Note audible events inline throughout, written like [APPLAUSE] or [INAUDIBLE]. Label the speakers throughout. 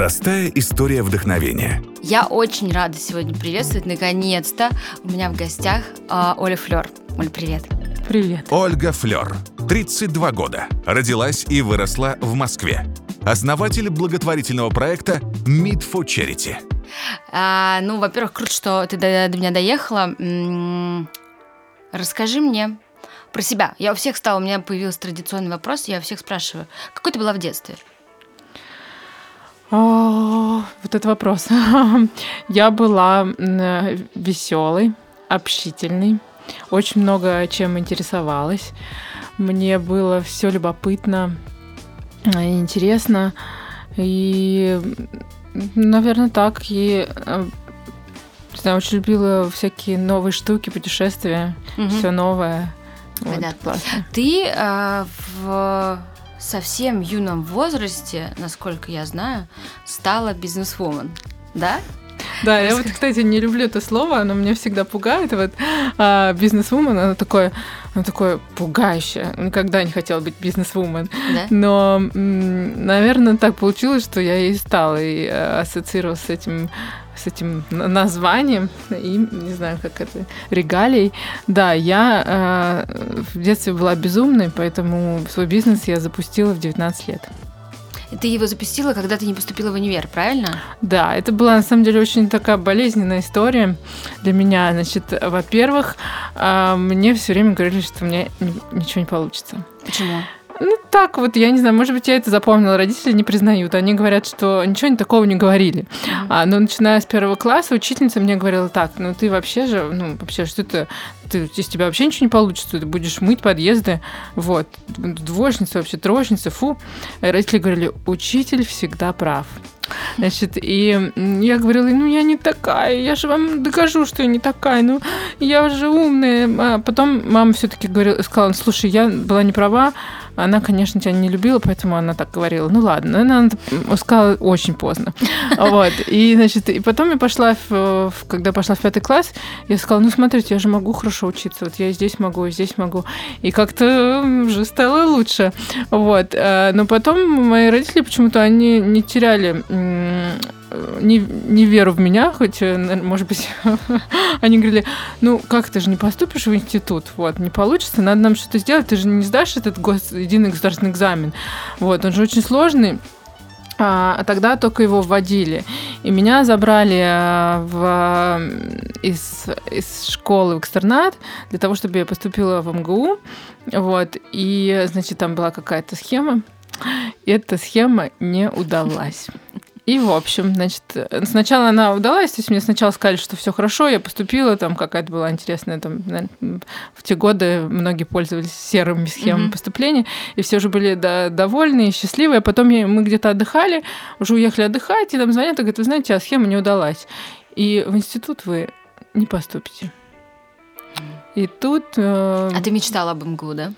Speaker 1: Простая история вдохновения.
Speaker 2: Я очень рада сегодня приветствовать, наконец-то, у меня в гостях э, Оля Флер. Оля, привет.
Speaker 3: Привет.
Speaker 1: Ольга Флер, 32 года, родилась и выросла в Москве. Основатель благотворительного проекта Meet for Charity.
Speaker 2: А, ну, во-первых, круто, что ты до, до меня доехала. М-м, расскажи мне про себя. Я у всех стала, у меня появился традиционный вопрос, я у всех спрашиваю, какой ты была в детстве?
Speaker 3: О, вот это вопрос. [LAUGHS] Я была веселой, общительной, очень много чем интересовалась. Мне было все любопытно, интересно. И, наверное, так. И я очень любила всякие новые штуки, путешествия, угу. все новое.
Speaker 2: Понятно. Вот, классно. Ты э, в совсем юном возрасте, насколько я знаю, стала бизнесвумен, да?
Speaker 3: Да, я вот, кстати, не люблю это слово, оно меня всегда пугает. Вот а, бизнесвумен, оно такое, оно такое пугающее. Никогда не хотела быть бизнесвумен. Да? Но, наверное, так получилось, что я и стала и э, ассоциировалась с этим с этим названием и не знаю, как это регалий. Да, я э, в детстве была безумной, поэтому свой бизнес я запустила в 19 лет.
Speaker 2: И ты его запустила, когда ты не поступила в универ, правильно?
Speaker 3: Да, это была на самом деле очень такая болезненная история для меня. Значит, во-первых, э, мне все время говорили, что у меня ничего не получится.
Speaker 2: Почему?
Speaker 3: Ну, так вот, я не знаю, может быть, я это запомнила. Родители не признают. Они говорят, что ничего такого не говорили. А, но начиная с первого класса, учительница мне говорила так, ну ты вообще же, ну вообще, что ты, ты из тебя вообще ничего не получится, ты будешь мыть подъезды, вот, двоечница вообще, троечница, фу. И родители говорили, учитель всегда прав. Значит, и я говорила, ну я не такая, я же вам докажу, что я не такая, ну я же умная. А потом мама все-таки говорила, сказала, слушай, я была не права, она, конечно, тебя не любила, поэтому она так говорила. Ну ладно, она сказала очень поздно. [LAUGHS] Вот. И, значит, и потом я пошла, в, когда пошла в пятый класс, я сказала, ну смотрите, я же могу хорошо учиться, вот я здесь могу, и здесь могу. И как-то уже стало лучше. Вот. Э, но потом мои родители почему-то, они не теряли не, не веру в меня, хоть, э, может быть, [LAUGHS] они говорили, ну, как ты же не поступишь в институт, вот, не получится, надо нам что-то сделать, ты же не сдашь этот гос, единый государственный экзамен, вот, он же очень сложный, а тогда только его вводили. И меня забрали э, в, из, из школы в экстернат для того, чтобы я поступила в МГУ. Вот. И, значит, там была какая-то схема. И эта схема не удалась. И, в общем, значит, сначала она удалась, то есть мне сначала сказали, что все хорошо, я поступила, там какая-то была интересная, там, в те годы многие пользовались серыми схемами mm-hmm. поступления, и все же были да, довольны и счастливы. А потом я, мы где-то отдыхали, уже уехали отдыхать, и нам звонят и говорят, вы знаете, а схема не удалась. И в институт вы не поступите. И тут... Э...
Speaker 2: А ты мечтала об МГУ, да?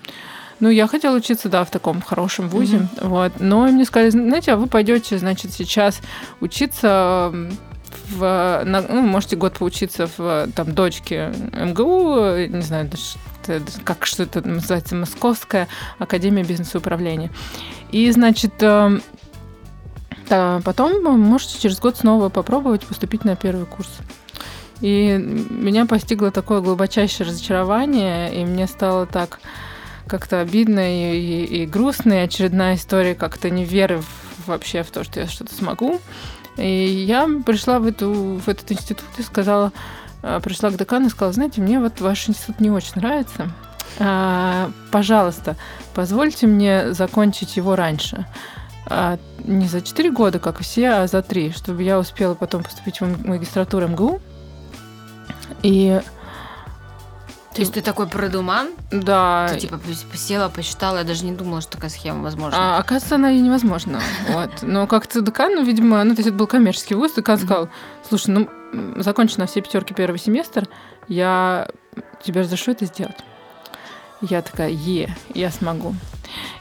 Speaker 3: Ну, я хотела учиться, да, в таком хорошем вузе, mm-hmm. вот. Но мне сказали, знаете, а вы пойдете, значит, сейчас учиться в, на, ну, можете год поучиться в там дочке МГУ, не знаю, как что это называется, Московская академия бизнеса и управления. И, значит, э, да, потом можете через год снова попробовать поступить на первый курс. И меня постигло такое глубочайшее разочарование, и мне стало так как-то обидно и, и, и грустно, и очередная история как-то не веры в, вообще в то, что я что-то смогу. И я пришла в, эту, в этот институт и сказала, а, пришла к декану и сказала, знаете, мне вот ваш институт не очень нравится. А, пожалуйста, позвольте мне закончить его раньше. А, не за 4 года, как все, а за 3, чтобы я успела потом поступить в магистратуру МГУ. И
Speaker 2: то есть ты такой продуман?
Speaker 3: Да.
Speaker 2: Ты типа посела, посчитала, я даже не думала, что такая схема возможна.
Speaker 3: А, оказывается, она и невозможна. Вот. Но как-то декан, ну, видимо, ну, то есть это был коммерческий вуз, декан сказал, слушай, ну, закончена все пятерки первый семестр, я тебе разрешу это сделать. Я такая, е, я смогу.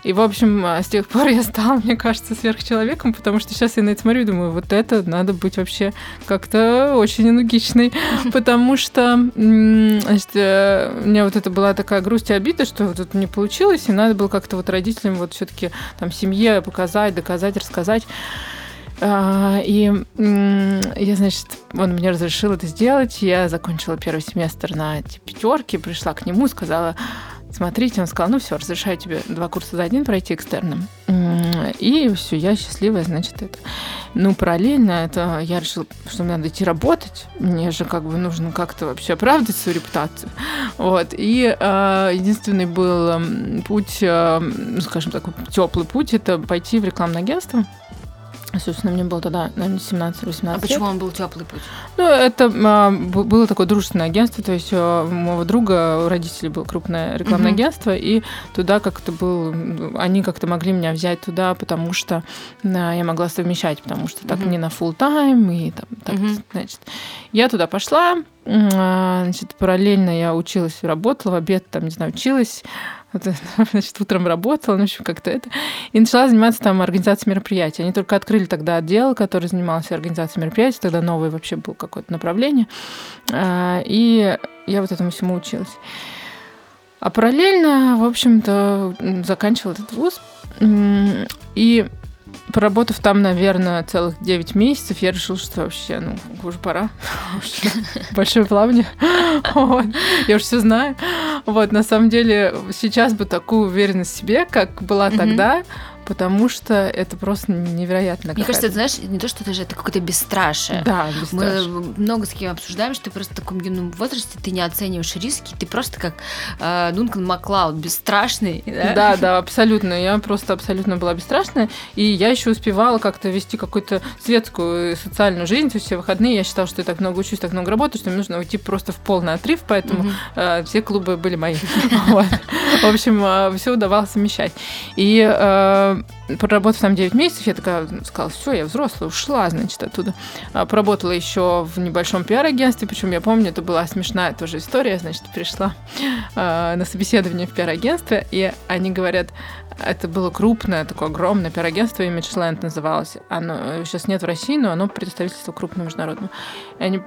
Speaker 3: И, в общем, а, с тех пор я стала, мне кажется, сверхчеловеком, потому что сейчас я на это смотрю и думаю, вот это надо быть вообще как-то очень энергичной, [LAUGHS] потому что, значит, э, у меня вот это была такая грусть и обида, что вот это не получилось, и надо было как-то вот родителям вот все таки там семье показать, доказать, рассказать. А, и я, значит, он мне разрешил это сделать. Я закончила первый семестр на пятерке, пришла к нему, сказала, смотрите, он сказал, ну все, разрешаю тебе два курса за один пройти экстерном. И все, я счастливая, значит, это. Ну, параллельно это я решила, что мне надо идти работать. Мне же как бы нужно как-то вообще оправдать свою репутацию. Вот. И э, единственный был путь, э, скажем так, теплый путь, это пойти в рекламное агентство. Собственно, мне было тогда, наверное, 17-18
Speaker 2: А почему он был теплый путь?
Speaker 3: Ну, это а, было такое дружественное агентство, то есть а, у моего друга, у родителей было крупное рекламное uh-huh. агентство, и туда как-то был, они как-то могли меня взять туда, потому что а, я могла совмещать, потому что так uh-huh. не на full тайм и там, так, uh-huh. значит. Я туда пошла, а, значит, параллельно я училась, работала, в обед там, не знаю, училась, [LAUGHS] значит, утром работала, ну, в общем, как-то это. И начала заниматься там организацией мероприятий. Они только открыли тогда отдел, который занимался организацией мероприятий, тогда новое вообще было какое-то направление. А, и я вот этому всему училась. А параллельно, в общем-то, заканчивала этот вуз. И Проработав там, наверное, целых 9 месяцев, я решила, что вообще, ну, уже пора. [LAUGHS] Большое плавание. [LAUGHS] Я уже все знаю. Вот, на самом деле, сейчас бы такую уверенность в себе, как была тогда, потому что это просто невероятно.
Speaker 2: Мне кажется, это, знаешь, не то, что это же это какое-то бесстрашие.
Speaker 3: Да, бесстрашие.
Speaker 2: Мы много с кем обсуждаем, что ты просто в таком юном возрасте ты не оцениваешь риски, ты просто как э, Дункан Маклауд, бесстрашный. [LAUGHS]
Speaker 3: Да? да, да, абсолютно. Я просто абсолютно была бесстрашная, и я еще успевала как-то вести какую-то светскую социальную жизнь, то есть все выходные я считала, что я так много учусь, так много работаю, что мне нужно уйти просто в полный отрыв, поэтому э, все клубы были мои. [LAUGHS] В общем, э, все удавалось совмещать. И э, проработав там 9 месяцев, я такая сказала, все, я взрослая, ушла, значит, оттуда. А, поработала еще в небольшом пиар-агентстве, причем я помню, это была смешная тоже история, значит, пришла э, на собеседование в пиар-агентстве, и они говорят, это было крупное, такое огромное пиар-агентство, Imageland называлось. Оно сейчас нет в России, но оно представительство крупное международное. И они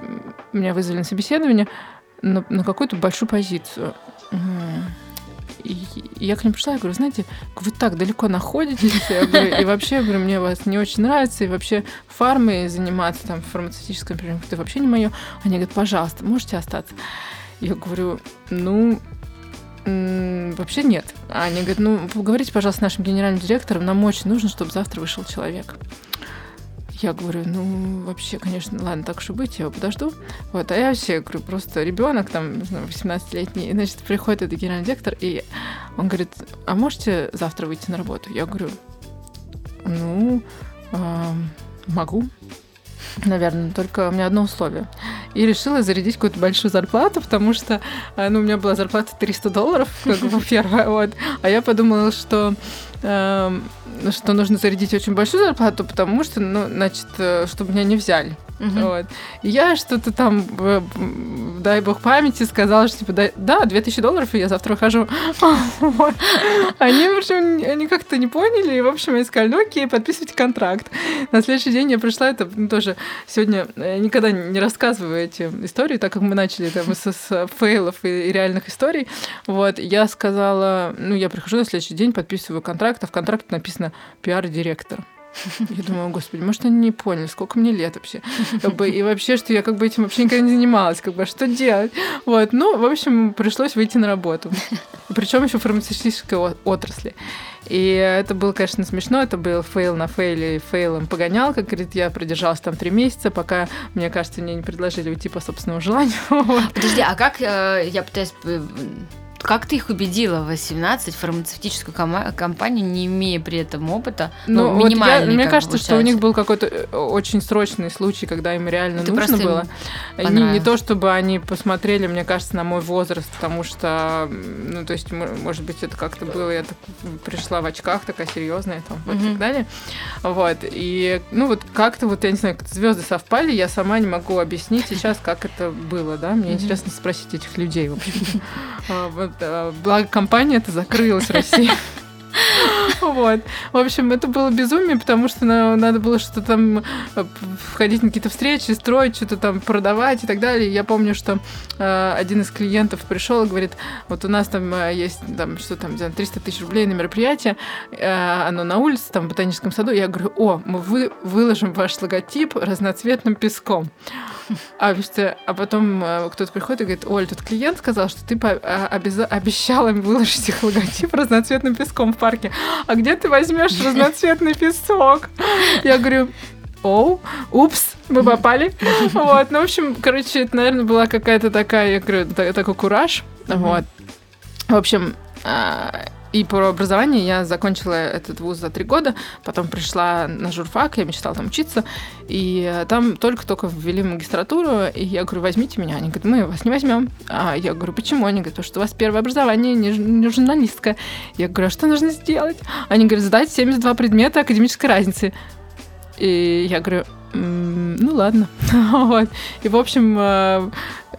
Speaker 3: меня вызвали на собеседование на, на какую-то большую позицию. И я к ним пришла, я говорю, знаете, вы так далеко находитесь, говорю, и вообще, я говорю, мне вас не очень нравится, и вообще фармой заниматься, там, фармацевтической, например, это вообще не мое. Они говорят, пожалуйста, можете остаться? Я говорю, ну, вообще нет. Они говорят, ну, поговорите, пожалуйста, с нашим генеральным директором, нам очень нужно, чтобы завтра вышел человек. Я говорю, ну, вообще, конечно, ладно, так и быть, я подожду. Вот, а я вообще, говорю, просто ребенок, там, 18-летний, значит, приходит этот генеральный директор, и он говорит, а можете завтра выйти на работу? Я говорю, ну, э, могу, наверное, только у меня одно условие. И решила зарядить какую-то большую зарплату, потому что, э, ну, у меня была зарплата 300 долларов, как бы [LAUGHS] первая, вот. А я подумала, что э, что нужно зарядить очень большую зарплату, потому что, ну, значит, э, чтобы меня не взяли. Угу. Вот. я что-то там, дай бог памяти, сказала, что типа, да, 2000 долларов, и я завтра ухожу. [LAUGHS] Они, в общем, они как-то не поняли, и, в общем, они сказали, ну окей, подписывайте контракт. На следующий день я пришла, это ну, тоже сегодня, я никогда не рассказываю эти истории, так как мы начали там с, с фейлов и, и реальных историй. Вот, я сказала, ну, я прихожу на следующий день, подписываю контракт, а в контракте написано пиар-директор. Я думаю, господи, может, они не поняли, сколько мне лет вообще. Как бы, и вообще, что я как бы этим вообще никогда не занималась, как бы, а что делать? Вот, ну, в общем, пришлось выйти на работу. Причем еще в фармацевтической отрасли. И это было, конечно, смешно. Это был fail на fail е, fail ом погонял. Как говорит, я продержалась там три месяца, пока, мне кажется, мне не предложили уйти по собственному желанию. [LAUGHS]
Speaker 2: Подожди, а как, э, я пытаюсь э, как ты их убедила? в 18 фармацевтическую ком- компанию, не имея при этом опыта?
Speaker 3: Ну, ну вот я, мне кажется, что у них был какой-то э, очень срочный случай, когда им реально ты нужно было. Не, не то, чтобы они посмотрели, мне кажется, на мой возраст, потому что, ну, то есть, может быть, это как-то было, я так пришла в очках, такая серьезная, там, вот, и так далее. Вот, и, ну, вот как-то, вот, я не знаю, звезды совпали, я сама не могу объяснить сейчас, как это было, да, мне интересно спросить этих людей, в общем э, [LAUGHS] благо компания это закрылась в России. Вот. В общем, это было безумие, потому что надо было что-то там э, входить на какие-то встречи, строить, что-то там продавать и так далее. Я помню, что э, один из клиентов пришел и говорит, вот у нас там э, есть там что там, 300 тысяч рублей на мероприятие, э, оно на улице, там в ботаническом саду. Я говорю, о, мы вы, выложим ваш логотип разноцветным песком. [LAUGHS] А, а потом э, кто-то приходит и говорит, Оль, тут клиент сказал, что ты а, обещала им выложить их логотип разноцветным песком в парке. А где ты возьмешь разноцветный песок? Я говорю, оу, упс, мы попали. Вот, ну, в общем, короче, это, наверное, была какая-то такая, я говорю, такой кураж. Вот. В общем, а, и про образование я закончила этот вуз за три года, потом пришла на журфак, я мечтала там учиться, и там только-только ввели магистратуру, и я говорю, возьмите меня. Они говорят, мы вас не возьмем. А я говорю, почему? Они говорят, потому что у вас первое образование, не, не журналистка. Я говорю, а что нужно сделать? Они говорят, сдать 72 предмета академической разницы. И я говорю, ну ладно. [LAUGHS] вот. И, в общем, э,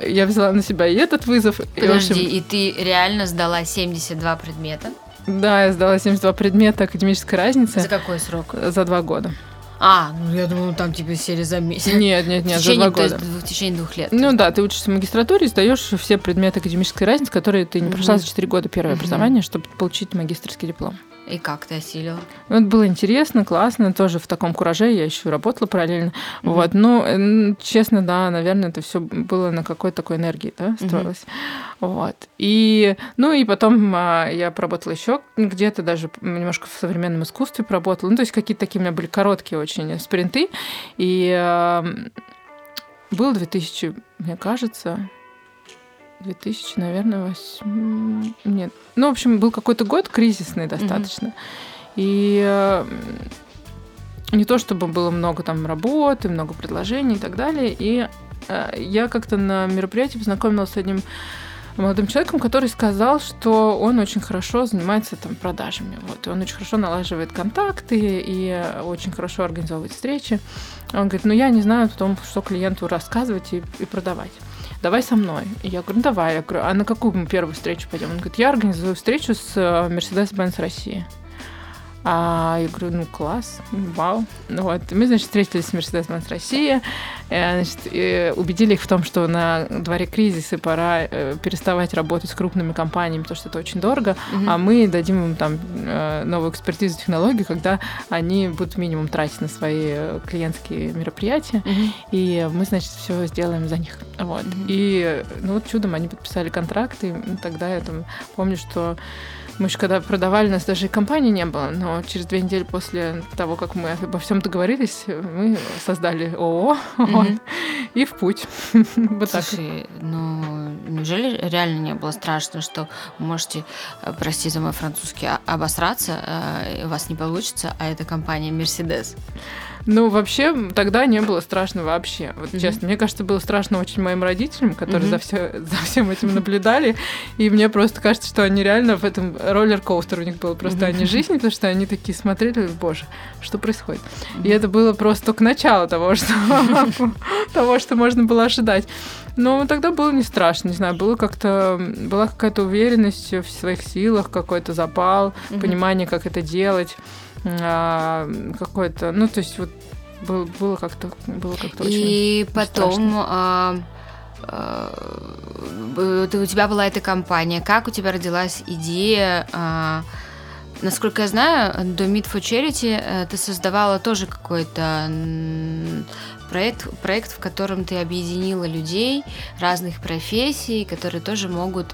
Speaker 3: я взяла на себя и этот вызов.
Speaker 2: Подожди,
Speaker 3: и, общем...
Speaker 2: и ты реально сдала 72 предмета?
Speaker 3: Да, я сдала 72 предмета академической разницы.
Speaker 2: За какой срок?
Speaker 3: За два года.
Speaker 2: А, ну я думаю, там типа сели за месяц.
Speaker 3: Нет, нет, нет, за два года.
Speaker 2: в течение двух лет.
Speaker 3: Ну да, ты учишься в магистратуре, сдаешь все предметы академической разницы, которые ты не прошла за четыре года первое образование, чтобы получить магистрский диплом.
Speaker 2: И как ты осилила?
Speaker 3: Ну, это было интересно, классно, тоже в таком кураже я еще работала параллельно. Mm-hmm. Вот, ну, честно, да, наверное, это все было на какой-то такой энергии, да, строилось. Mm-hmm. Вот. И, ну, и потом а, я поработала еще где-то даже немножко в современном искусстве поработала. Ну, то есть какие-то такие у меня были короткие очень спринты. И был 2000, мне кажется, 2000, наверное, 8... Нет. Ну, в общем, был какой-то год кризисный достаточно. Mm-hmm. И э, не то чтобы было много там работы, много предложений и так далее. И э, я как-то на мероприятии познакомилась с одним молодым человеком, который сказал, что он очень хорошо занимается там продажами. Вот, и он очень хорошо налаживает контакты и очень хорошо организовывает встречи. Он говорит, ну я не знаю о том, что клиенту рассказывать и, и продавать давай со мной. И я говорю, ну давай. Я говорю, а на какую мы первую встречу пойдем? Он говорит, я организую встречу с э, Mercedes-Benz России. А я говорю, ну класс, вау. Ну, вот. Мы, значит, встретились с Mercedes-Benz Россия, э, значит, убедили их в том, что на дворе кризис и пора э, переставать работать с крупными компаниями, потому что это очень дорого, mm-hmm. а мы дадим им там э, новую экспертизу технологий, когда они будут минимум тратить на свои клиентские мероприятия, mm-hmm. и мы, значит, все сделаем за них. Вот. Mm-hmm. И ну вот чудом они подписали контракты, и тогда я там помню, что мы еще когда продавали, у нас даже и компании не было, но через две недели после того, как мы обо всем договорились, мы создали ООО вот, и в путь. [LAUGHS]
Speaker 2: вот Слушай, так. ну неужели реально не было страшно, что можете, э, прости за мой французский, а, обосраться, э, у вас не получится, а это компания Mercedes?
Speaker 3: Ну, вообще, тогда не было страшно вообще. Вот mm-hmm. честно, мне кажется, было страшно очень моим родителям, которые mm-hmm. за, все, [LAUGHS] за всем этим наблюдали. И мне просто кажется, что они реально в этом роллер-коустер у них был просто mm-hmm. они жизни, потому что они такие смотрели, боже, что происходит. Mm-hmm. И это было просто только начало того, [LAUGHS] что того, что можно было ожидать. Но тогда было не страшно, не знаю, было как-то была какая-то уверенность в своих силах, какой-то запал, понимание, как это делать а, какой-то, ну, то есть вот было, было как-то было как-то очень
Speaker 2: И потом а, а, у тебя была эта компания. Как у тебя родилась идея? А, насколько я знаю, до Meet for Charity э, ты создавала тоже какой-то проект, проект, в котором ты объединила людей разных профессий, которые тоже могут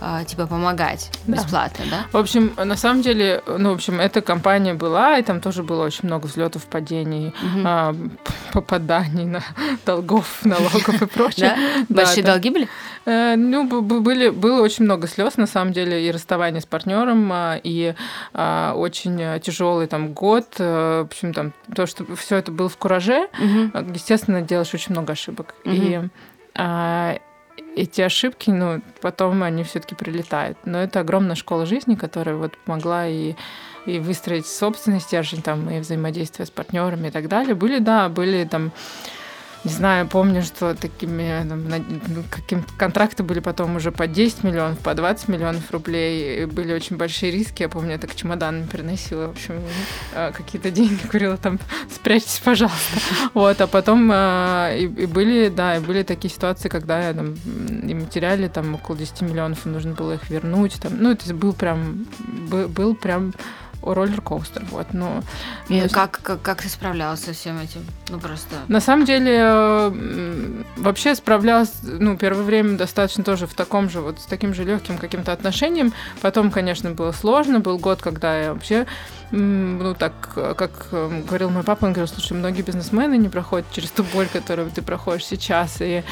Speaker 2: э, типа помогать да. бесплатно, да?
Speaker 3: В общем, на самом деле, ну, в общем, эта компания была, и там тоже было очень много взлетов, падений, угу. э, попаданий на долгов, налогов и [LAUGHS] прочее.
Speaker 2: Большие долги были?
Speaker 3: Э, ну, были, было очень много слез, на самом деле, и расставание с партнером, а, и очень тяжелый там год. Э, в общем, там то, что все это было в кураже, естественно, делаешь очень много ошибок. Mm-hmm. И а, эти ошибки, ну, потом они все-таки прилетают. Но это огромная школа жизни, которая вот помогла и и выстроить собственность стержень, там, и взаимодействие с партнерами и так далее. Были, да, были там не знаю, помню, что такими ну, каким контракты были потом уже по 10 миллионов, по 20 миллионов рублей. И были очень большие риски. Я помню, я так чемоданами переносила, в общем, э, какие-то деньги, [LAUGHS] говорила там, спрячьтесь, пожалуйста. Вот, а потом э, и, и были, да, и были такие ситуации, когда я там им теряли там около 10 миллионов, и нужно было их вернуть. Там, ну, это был прям, был, был прям роллер-коустер. Вот, но,
Speaker 2: но... как, как, как ты справлялась со всем этим? Ну, просто...
Speaker 3: На самом деле, вообще справлялась, ну, первое время достаточно тоже в таком же, вот с таким же легким каким-то отношением. Потом, конечно, было сложно. Был год, когда я вообще ну, так, как говорил мой папа, он говорил, слушай, многие бизнесмены не проходят через ту боль, которую ты проходишь сейчас, и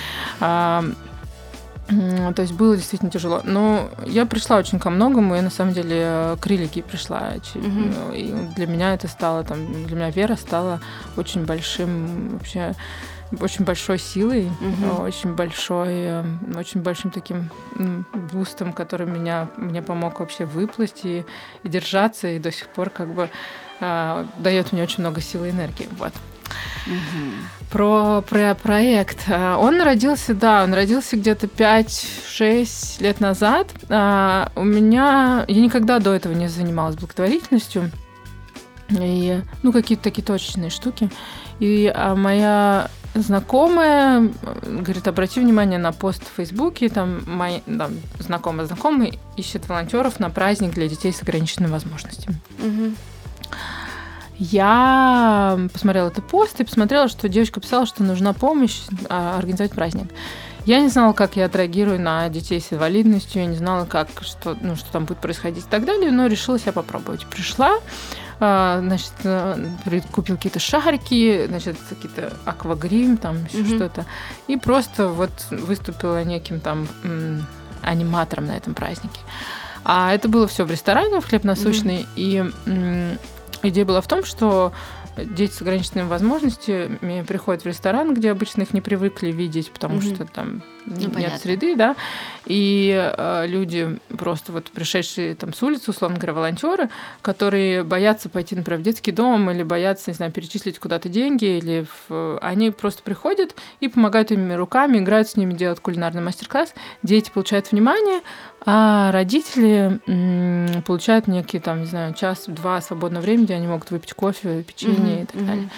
Speaker 3: то есть было действительно тяжело. Но я пришла очень ко многому, я на самом деле к религии пришла. Mm-hmm. И для меня это стало, там, для меня вера стала очень большим вообще очень большой силой, mm-hmm. очень большой, э, очень большим таким бустом, который меня мне помог вообще выплыть и, и держаться, и до сих пор как бы э, дает мне очень много силы и энергии. Вот. Про, про проект. А, он родился, да, он родился где-то 5-6 лет назад. А, у меня... Я никогда до этого не занималась благотворительностью. И, ну, какие-то такие точечные штуки. И а моя знакомая говорит, обрати внимание на пост в Фейсбуке, там, мои, там знакомый знакомый ищет волонтеров на праздник для детей с ограниченными возможностями. Угу. Я посмотрела этот пост и посмотрела, что девочка писала, что нужна помощь а, организовать праздник. Я не знала, как я отреагирую на детей с инвалидностью, я не знала, как, что, ну, что там будет происходить и так далее, но решила себя попробовать. Пришла, а, значит, э, купил какие-то шарики, значит, какие-то аквагрим, там еще mm-hmm. что-то, и просто вот выступила неким там аниматором на этом празднике. А это было все в ресторане, в хлеб насущный, mm-hmm. и Идея была в том, что дети с ограниченными возможностями приходят в ресторан, где обычно их не привыкли видеть, потому mm-hmm. что там ну, нет понятно. среды, да, и э, люди просто вот пришедшие там с улицы, условно говоря, волонтеры, которые боятся пойти, например, в детский дом или боятся, не знаю, перечислить куда-то деньги, или в... они просто приходят и помогают ими руками, играют с ними, делают кулинарный мастер-класс, дети получают внимание, а родители м- получают некий, там, не знаю, час-два свободного времени, где они могут выпить кофе, печенье mm-hmm. и так далее.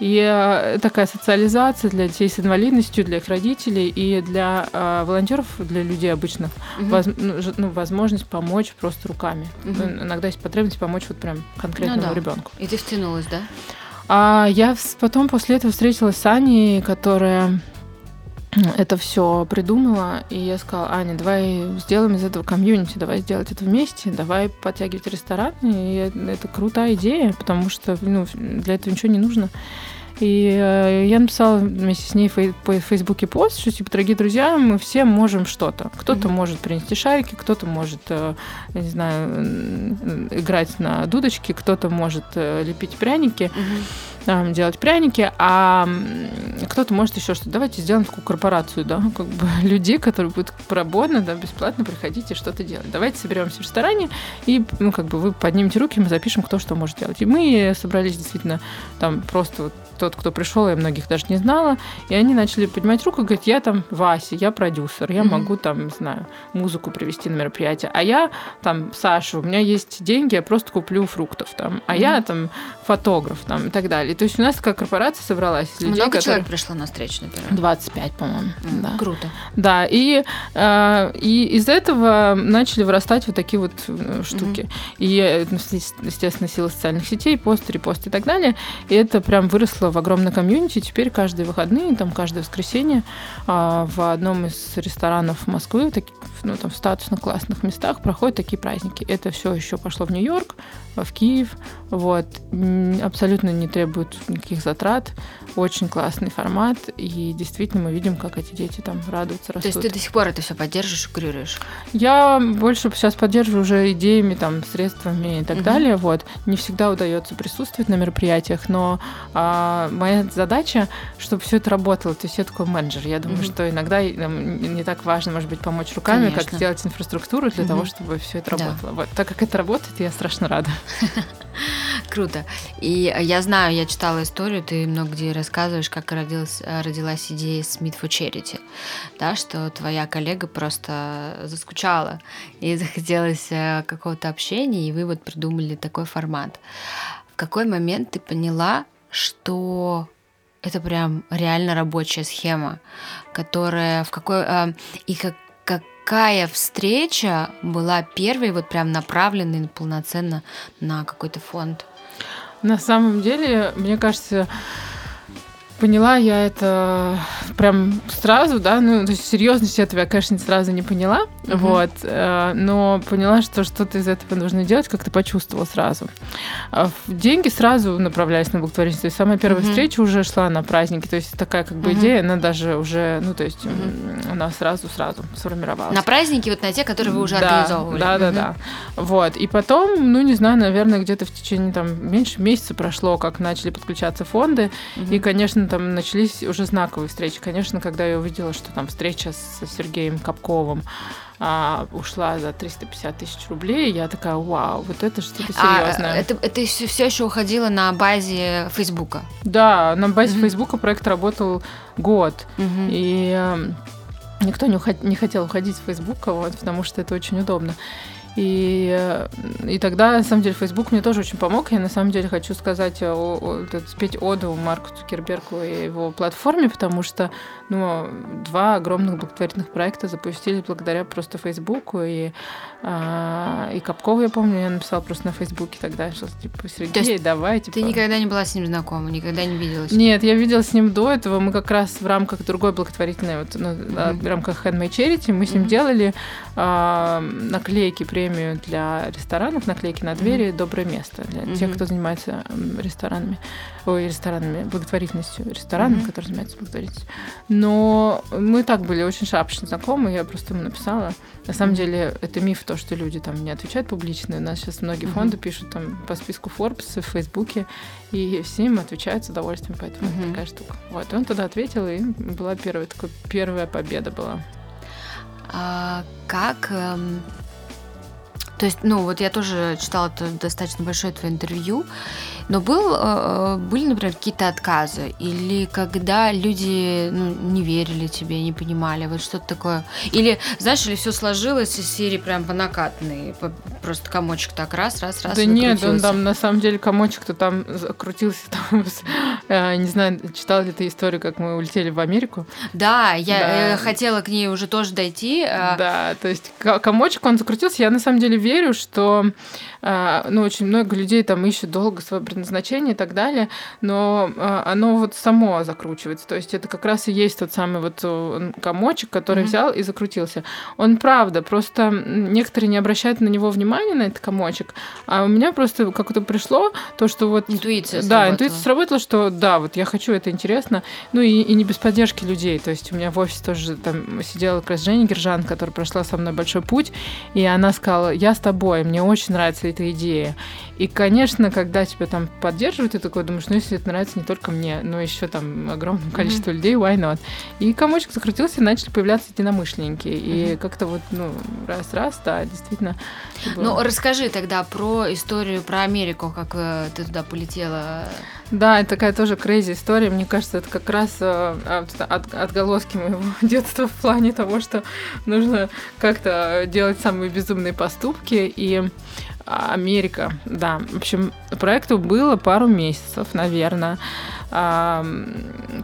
Speaker 3: И э, такая социализация для детей с инвалидностью, для их родителей и для э, волонтеров, для людей обычных, угу. воз, ну, ну, возможность помочь просто руками. Угу. Иногда есть потребность помочь вот прям конкретному ну, да. ребенку.
Speaker 2: И ты втянулась, да?
Speaker 3: А я потом после этого встретилась с Аней, которая это все придумала, и я сказала, Аня, давай сделаем из этого комьюнити, давай сделать это вместе, давай подтягивать ресторан, и это крутая идея, потому что ну, для этого ничего не нужно. И э, я написала вместе с ней по Фейсбуке пост, что, типа, дорогие друзья, мы все можем что-то. Кто-то mm-hmm. может принести шарики, кто-то может, э, я не знаю, играть на дудочке, кто-то может э, лепить пряники. Mm-hmm делать пряники, а кто-то может еще что-то. Давайте сделаем такую корпорацию, да, как бы [LAUGHS] людей, которые будут пробойно, да, бесплатно приходить и что-то делать. Давайте соберемся в ресторане и, ну, как бы вы поднимете руки, мы запишем, кто что может делать. И мы собрались действительно там просто вот тот, кто пришел, я многих даже не знала, и они начали поднимать руку и говорить, я там Вася, я продюсер, я mm-hmm. могу там, не знаю, музыку привести на мероприятие, а я там Саша, у меня есть деньги, я просто куплю фруктов там, а mm-hmm. я там фотограф там и так далее. То есть у нас такая корпорация собралась.
Speaker 2: Людей, Много которые... человек пришло на встречу, например?
Speaker 3: 25, по-моему.
Speaker 2: Mm,
Speaker 3: да.
Speaker 2: Круто.
Speaker 3: Да, и, э, и из этого начали вырастать вот такие вот э, штуки. Mm-hmm. И, э, естественно, сила социальных сетей, посты, репосты и так далее. И это прям выросло в огромной комьюнити. Теперь каждые выходные, там каждое воскресенье э, в одном из ресторанов Москвы, таких, ну, там, в статусных классных местах проходят такие праздники. Это все еще пошло в Нью-Йорк, в Киев. Вот. Абсолютно не требует никаких затрат. Очень классный формат. И действительно мы видим, как эти дети там радуются, растут.
Speaker 2: То есть ты до сих пор это все поддерживаешь и курируешь?
Speaker 3: Я больше сейчас поддерживаю уже идеями, там, средствами и так угу. далее. Вот. Не всегда удается присутствовать на мероприятиях, но а, моя задача, чтобы все это работало. То есть я такой менеджер. Я думаю, угу. что иногда нам не так важно, может быть, помочь руками. Как сделать инфраструктуру для угу. того, чтобы все это работало. Да. Вот. Так как это работает, я страшно рада. [LAUGHS] [LAUGHS]
Speaker 2: Круто. И я знаю, я читала историю, ты много где рассказываешь, как родилась, родилась идея Smith for Charity. Да, что твоя коллега просто заскучала и [LAUGHS] захотелось э, какого-то общения, и вы вот придумали такой формат. В какой момент ты поняла, что это прям реально рабочая схема, которая в какой э, и как какая встреча была первой вот прям направленной полноценно на какой-то фонд?
Speaker 3: На самом деле, мне кажется, Поняла я это прям сразу, да, ну, то есть серьезность этого я, конечно, сразу не поняла, uh-huh. вот, э, но поняла, что что-то из этого нужно делать, как-то почувствовала сразу. А деньги сразу направлялись на благотворительность, то есть самая первая uh-huh. встреча уже шла на праздники, то есть такая как бы uh-huh. идея, она даже уже, ну, то есть uh-huh. она сразу-сразу сформировалась.
Speaker 2: На праздники, вот на те, которые вы уже да, организовывали.
Speaker 3: Да, да, uh-huh. да. Вот, и потом, ну, не знаю, наверное, где-то в течение там меньше месяца прошло, как начали подключаться фонды, uh-huh. и, конечно, там начались уже знаковые встречи. Конечно, когда я увидела, что там встреча с Сергеем Капковым а, ушла за 350 тысяч рублей, я такая, вау, вот это что-то серьезное.
Speaker 2: А, это, это все еще уходило на базе Фейсбука?
Speaker 3: Да, на базе Фейсбука проект работал год. mm И э, никто не, уход- не хотел уходить с Фейсбука, вот, потому что это очень удобно. И, э, и тогда, на самом деле, Facebook мне тоже очень помог. Я, на самом деле, хочу сказать, о, о, спеть оду Марку Цукербергу и его платформе, потому что ну, два огромных благотворительных проекта запустили благодаря просто Фейсбуку. И, а, и Капкова, я помню, я написала просто на Фейсбуке тогда, что типа, Сергей, давай. Типа...
Speaker 2: Ты никогда не была с ним знакома, никогда не виделась?
Speaker 3: Нет, я виделась с ним до этого. Мы как раз в рамках другой благотворительной, вот, ну, mm-hmm. в рамках Handmade Charity, мы с ним mm-hmm. делали а, наклейки, премию для ресторанов, наклейки на двери mm-hmm. «Доброе место» для mm-hmm. тех, кто занимается ресторанами ой, ресторанами, благотворительностью, ресторанами, mm-hmm. которые занимаются благотворительностью. Но мы так были очень шапочно знакомы, я просто ему написала. На самом деле это миф, то, что люди там не отвечают публично. У нас сейчас многие mm-hmm. фонды пишут там по списку Forbes в Фейсбуке, и все им отвечают с удовольствием, поэтому mm-hmm. такая штука. Вот, и он туда ответил, и была первая, такая первая победа была.
Speaker 2: А, как эм... То есть, ну, вот я тоже читала это достаточно большое твое интервью, но был, э, э, были, например, какие-то отказы? Или когда люди ну, не верили тебе, не понимали, вот что-то такое? Или, знаешь, или все сложилось из серии прям по накатанной? Просто комочек так раз, раз, раз.
Speaker 3: Да нет, он там на самом деле комочек-то там крутился. Там, э, не знаю, читал ли ты историю, как мы улетели в Америку?
Speaker 2: Да, я да. хотела к ней уже тоже дойти.
Speaker 3: Да, то есть комочек, он закрутился. Я на самом деле верю, что ну, очень много людей там ищут долго свое предназначение и так далее, но а, оно вот само закручивается. То есть это как раз и есть тот самый вот э, комочек, который mm-hmm. взял и закрутился. Он правда, просто некоторые не обращают на него внимания, на этот комочек, а у меня просто как-то пришло то, что вот...
Speaker 2: Интуиция
Speaker 3: Да, сработала. интуиция сработала, что да, вот я хочу, это интересно. Ну и, и не без поддержки людей. То есть у меня в офисе тоже там сидела как раз Женя Гержан, которая прошла со мной большой путь, и она сказала, я с тобой, мне очень нравится эта идея. И, конечно, когда тебя там поддерживают, ты такой думаешь, ну, если это нравится не только мне, но еще там огромному количеству mm-hmm. людей, why not? И комочек закрутился, и начали появляться единомышленники. Mm-hmm. И как-то вот, ну, раз-раз, да, действительно.
Speaker 2: Ну, расскажи тогда про историю про Америку, как э, ты туда полетела.
Speaker 3: Да, это такая тоже crazy история. Мне кажется, это как раз э, от, отголоски моего [LAUGHS] детства в плане того, что нужно как-то делать самые безумные поступки. И Америка, да. В общем, проекту было пару месяцев, наверное.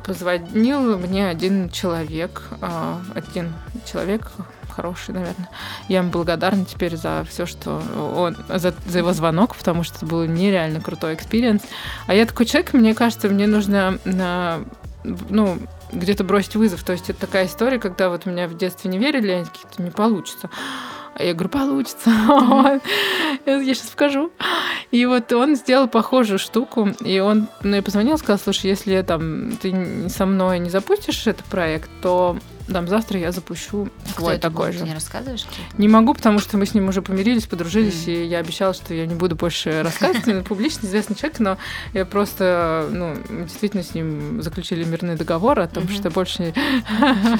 Speaker 3: Позвонил мне один человек, а, один человек хороший, наверное. Я ему благодарна теперь за все, что он, за, за его звонок, потому что это был нереально крутой experience. А я такой человек, мне кажется, мне нужно на, ну, где-то бросить вызов. То есть это такая история, когда вот меня в детстве не верили, они такие, не получится. А я говорю, получится. [LAUGHS] Я сейчас покажу. И вот он сделал похожую штуку. И он мне позвонил, сказал, слушай, если там ты со мной не запустишь этот проект, то там завтра я запущу
Speaker 2: свой такой же. Ты не рассказываешь?
Speaker 3: Не могу, потому что мы с ним уже помирились, подружились, mm. и я обещала, что я не буду больше [LAUGHS] рассказывать. Публично известный человек, но я просто, ну, действительно с ним заключили мирный договор о том, что больше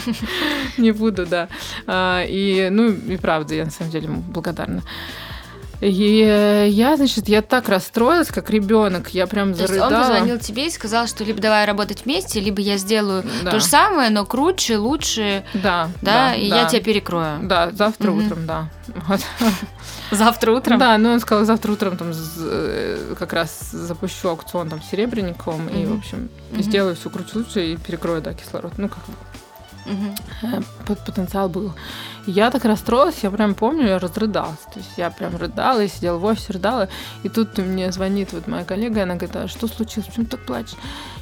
Speaker 3: [LAUGHS] не буду, да. А, и, ну, и правда, я на самом деле ему благодарна. И я, значит, я так расстроилась, как ребенок, я прям
Speaker 2: То есть
Speaker 3: зарыдала.
Speaker 2: он позвонил тебе и сказал, что либо давай работать вместе, либо я сделаю
Speaker 3: Да.
Speaker 2: то же самое, но круче, лучше,
Speaker 3: Да,
Speaker 2: да, и я
Speaker 3: да.
Speaker 2: тебя перекрою.
Speaker 3: Да, завтра
Speaker 2: Мгм.
Speaker 3: утром, да. Вот. [LAUGHS]
Speaker 2: Завтра утром?
Speaker 3: Да, ну он сказал, завтра утром там э, как раз запущу аукцион там с Серебренниковым и, в общем,
Speaker 2: Мгм.
Speaker 3: сделаю все круче лучше и перекрою, да, кислород. Ну, как пот- потенциал был. Я так расстроилась, я прям помню, я разрыдалась. То есть я прям рыдала, я сидела в офисе, рыдала. И тут мне звонит вот моя коллега, и она говорит, а что случилось, почему ты так плачешь?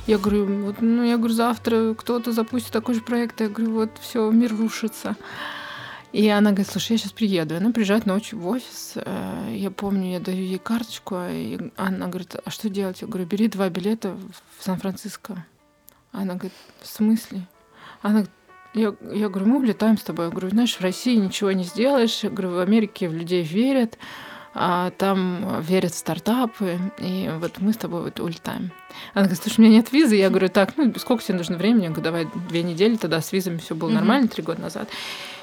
Speaker 3: Я говорю, вот, ну, я говорю, завтра кто-то запустит такой же проект. Я говорю, вот, все, мир рушится. И она говорит, слушай, я сейчас приеду. И она приезжает ночью в офис. э, Я помню, я даю ей карточку, и она говорит, а что делать? Я говорю, бери два билета в Сан-Франциско. Она говорит, в смысле? Она говорит, я, я говорю, мы улетаем с тобой. Я говорю, знаешь, в России ничего не сделаешь. Я говорю, в Америке в людей верят, а там верят в стартапы. И вот мы с тобой вот улетаем. Она говорит, слушай, у меня нет визы. Я говорю, так, ну сколько тебе нужно времени? Я говорю, давай две недели, тогда с визами все было нормально три года назад.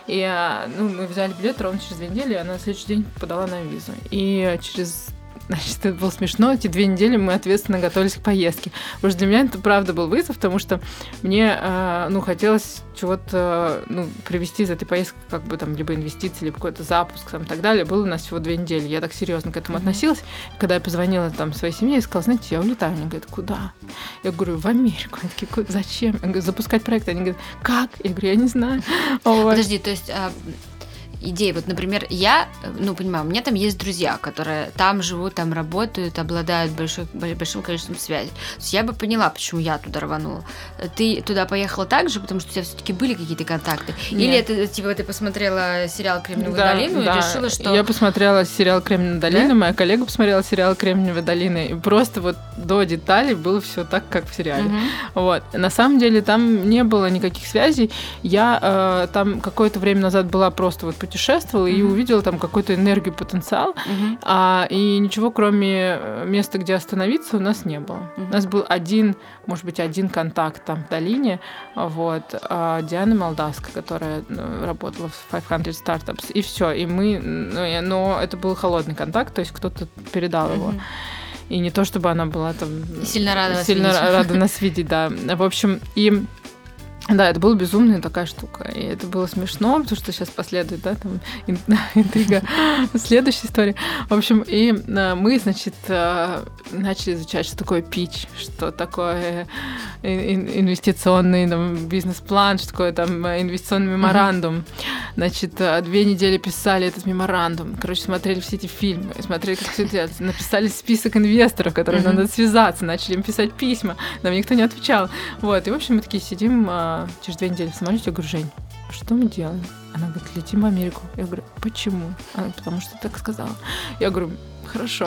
Speaker 3: И а, ну, мы взяли билет ровно через две недели, и она на следующий день подала нам визу. И через Значит, это было смешно. Эти две недели мы ответственно готовились к поездке. Потому что для меня это правда был вызов, потому что мне, э, ну, хотелось чего-то, ну, привести из этой поездки, как бы там, либо инвестиции, либо какой-то запуск, там, и так далее. Было у нас всего две недели. Я так серьезно к этому
Speaker 2: Мгм.
Speaker 3: относилась. Когда я позвонила там своей семье и сказала, знаете, я улетаю. Они говорят, куда? Я говорю, в Америку. Они такие, «Ку- зачем? Я говорю, запускать проект. Они говорят, как? Я говорю, я не знаю. [LAUGHS] Вот.
Speaker 2: Подожди, то есть а, идея, вот, например, я, э, ну, понимаю, у меня там есть друзья, которые там живут, там работают, обладают большой, бо- большим количеством связей. То есть я бы поняла, почему я туда рванула. Ты туда поехала так же, потому что у тебя все-таки были какие-то контакты? Или
Speaker 3: Нет.
Speaker 2: это, типа, ты посмотрела сериал «Кремниевую
Speaker 3: Да,
Speaker 2: долину»
Speaker 3: да.
Speaker 2: и решила, что...
Speaker 3: Я посмотрела сериал Кремниевая долина,
Speaker 2: Да?
Speaker 3: моя коллега посмотрела сериал Кремниевая долина, и просто вот до деталей было все так, как в сериале.
Speaker 2: Мгм.
Speaker 3: Вот. На самом деле там не было никаких связей. Я э, там какое-то время назад была просто вот путешествовала и
Speaker 2: Мгм.
Speaker 3: увидела там какую-то энергию, потенциал.
Speaker 2: Мгм.
Speaker 3: А, и ничего, кроме э, места, где остановиться, у нас не было.
Speaker 2: Мгм.
Speaker 3: У нас был один, может быть, один контакт там в долине. Вот. а, Диана Молдавская, которая ну, работала в 500 Startups. И все. И мы... Ну, но это был холодный контакт, то есть кто-то передал его.
Speaker 2: Мгм.
Speaker 3: И не то, чтобы она была там...
Speaker 2: И сильно рада
Speaker 3: Сильно
Speaker 2: видеть.
Speaker 3: ра- рада нас видеть, да. В общем, и... Да, это была безумная такая штука. И это было смешно, потому что сейчас последует, да, там ин- [LAUGHS] интрига [LAUGHS] следующей истории. В общем, и э, мы, значит, э, начали изучать, что такое пич, что такое ин- инвестиционный там, бизнес-план, что такое там э, инвестиционный меморандум. Значит, э, две недели писали этот меморандум. Короче, смотрели все эти фильмы, смотрели, как все это делается. Написали список инвесторов, которым надо связаться, начали им писать письма. Нам никто не отвечал. Вот, и, в общем, мы такие сидим через две недели в самолете. Я говорю, Жень, что мы делаем? Она говорит, летим в Америку. Я говорю, почему? Она, потому что так сказала. Я говорю, хорошо.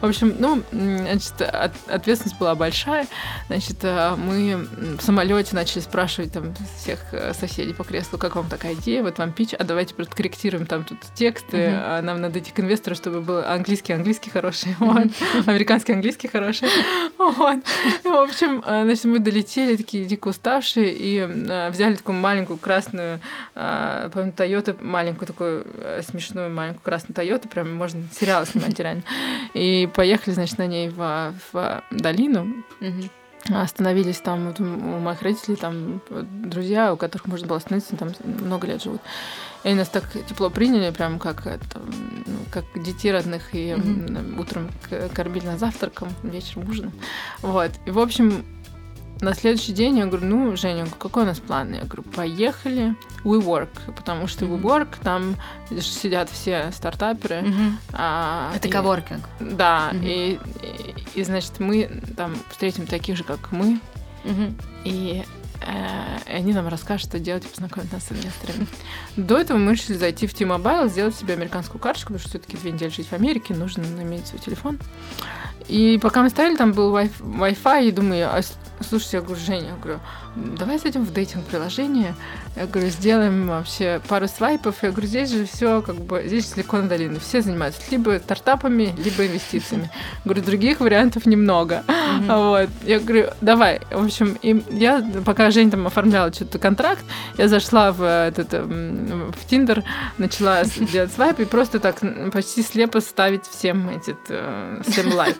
Speaker 3: В общем, ну, значит, от- ответственность была большая. Значит, э, мы в самолете начали спрашивать там всех э, соседей по креслу, как вам такая идея, вот вам пич, а давайте просто корректируем там тут тексты,
Speaker 2: Мгм.
Speaker 3: а нам надо идти к инвестору, чтобы был английский, английский хороший, вот, американский, английский хороший, вот. В общем, э, значит, мы долетели такие дико уставшие и взяли такую маленькую красную, помню, Тойоту, маленькую такую смешную маленькую красную Тойоту, прям можно сериал снимать реально. И поехали, значит, на ней в, в долину, остановились там у моих родителей, там друзья, у которых можно было остановиться, там много лет живут. И они нас так тепло приняли, прям как, это, ну, как детей родных, и м, утром кормили на завтраком, вечером ужином. Вот. И, в общем, на следующий день я говорю, ну, Женя, какой у нас план? Я говорю, поехали WeWork, потому что
Speaker 2: Мгм.
Speaker 3: WeWork, там сидят все стартаперы.
Speaker 2: Мгм.
Speaker 3: а,
Speaker 2: Это
Speaker 3: и-
Speaker 2: коворкинг.
Speaker 3: да,
Speaker 2: Мгм.
Speaker 3: и, и, и, значит, мы там встретим таких же, как мы,
Speaker 2: Мгм.
Speaker 3: и э, они нам расскажут, что делать, и познакомят нас с инвесторами. До этого мы решили зайти в T-Mobile, сделать себе американскую карточку, потому что все-таки две недели жить в Америке, нужно иметь свой телефон. И пока мы стояли, там был Wi- Wi-Fi, и думаю, а слушайте, я говорю, Женя, я говорю, давай зайдем в дейтинг-приложение, я говорю, сделаем вообще пару свайпов, я говорю, здесь же все как бы, здесь Силикон долина, все занимаются либо стартапами, либо инвестициями. Говорю, других вариантов немного. Вот. Я говорю, давай. В общем, и я, пока Женя там оформляла что-то контракт, я зашла в этот, в Тиндер, начала делать свайп и просто так почти слепо ставить всем эти, э, всем лайк.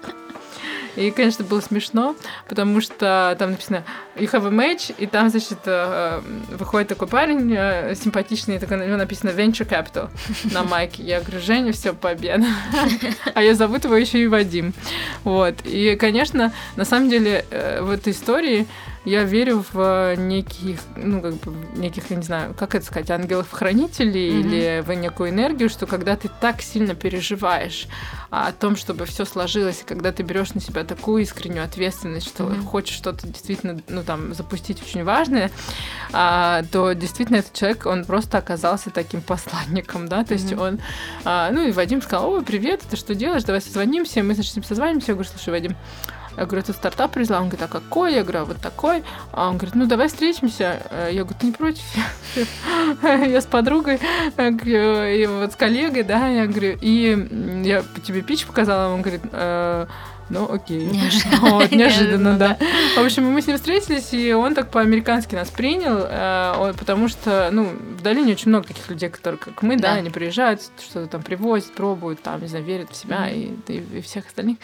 Speaker 3: И, конечно, было смешно, потому что там написано «You have a match», и там, значит, э, выходит такой парень э, симпатичный, такой, на него написано «Venture Capital» [LAUGHS] на майке. Я говорю, Женя, все, победа. [LAUGHS] А я зовут его еще и Вадим. Вот. И, конечно, на самом деле э, в этой истории я верю в неких, ну, как бы, неких, я не знаю, как это сказать, ангелов-хранителей mm-hmm. или в некую энергию, что когда ты так сильно переживаешь о том, чтобы все сложилось, и когда ты берешь на себя такую искреннюю ответственность, что mm-hmm. хочешь что-то действительно, ну, там, запустить очень важное, а, то действительно этот человек, он просто оказался таким посланником, да, то mm-hmm. есть он, а, ну, и Вадим сказал, о, привет, ты что делаешь, давай созвонимся, мы, значит, с ним созвонимся, я говорю, слушай, Вадим, я говорю, ты стартап привезла? Он говорит, а какой? Я говорю, а вот такой. А он говорит, ну давай встретимся. Э, я говорю, ты не против? [LAUGHS] Я с подругой, и вот с коллегой, да, я говорю, и я тебе пич показала, он говорит, «Э, ну, окей.
Speaker 2: Неожиданно. [LAUGHS]
Speaker 3: Вот, неожиданно, да. В общем, мы с ним встретились, и он так по-американски нас принял, э, потому что, ну, в долине очень много таких людей, которые, как мы, да, они приезжают, что-то там привозят, пробуют, там, не знаю, верят в себя и, и всех остальных.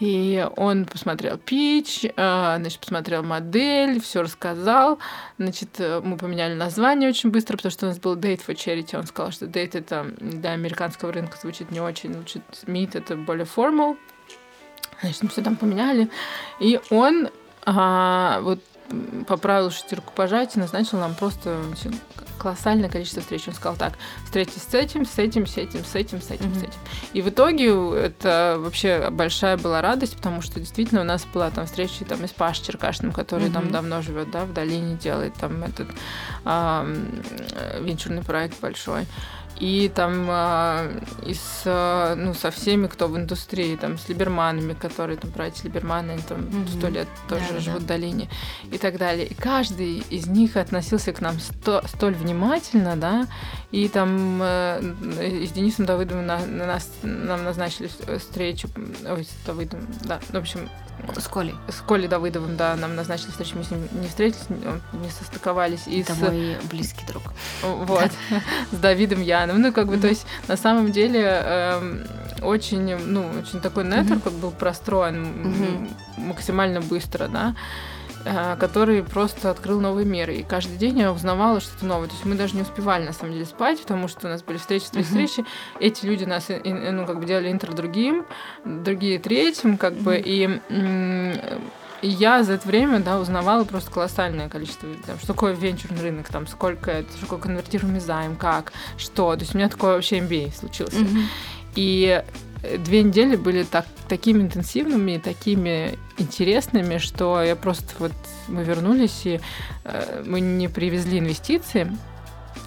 Speaker 3: И он посмотрел пич, а, значит, посмотрел модель, все рассказал. Значит, э, мы поменяли название очень быстро, потому что у нас был Date for Charity. Он сказал, что Date это для американского рынка звучит не очень, лучше Meet это более формал. Значит, мы все там поменяли. И он а, вот по правилу шестерку пожатия назначил нам просто колоссальное количество встреч. Он сказал так, встретитесь с этим, с этим, с этим, с этим, с этим, mm-hmm. с этим. И в итоге это вообще большая была радость, потому что действительно у нас была там встреча там, и с Пашей Черкашным, который mm-hmm. там давно живет, да, в долине делает там этот э, венчурный проект большой и там э, и с, э, ну, со всеми, кто в индустрии, там, с либерманами, которые там братья либерманы, они там сто mm-hmm. лет тоже да, живут да. в долине и так далее. И каждый из них относился к нам сто, столь внимательно, да, и там э, с Денисом Давыдовым на, на нас, нам назначили встречу, ой, с Давыдом, да, в общем,
Speaker 2: с Колей.
Speaker 3: С Колей Давыдовым, да, нам назначили встречу, мы с ним не встретились, не состыковались.
Speaker 2: И Это
Speaker 3: с...
Speaker 2: мой близкий друг.
Speaker 3: Вот, [LAUGHS] с Давидом Яном. Ну, как бы, то есть, на самом деле, эм, очень, ну, очень такой нетворк был простроен максимально быстро, да. Э, который просто открыл новый мир. И каждый день я узнавала что-то новое. То есть мы даже не успевали, на самом деле, спать, потому что у нас были встречи, встречи, встречи. Эти люди нас, ну, как бы делали интро другим, другие третьим, как бы, и и я за это время, да, узнавала просто колоссальное количество, там, что такое венчурный рынок, там, сколько это, что такое конвертируемый займ, как, что. То есть у меня такое вообще MBA случился. Mm-hmm. И две недели были так, такими интенсивными, такими интересными, что я просто вот мы вернулись и э, мы не привезли инвестиции,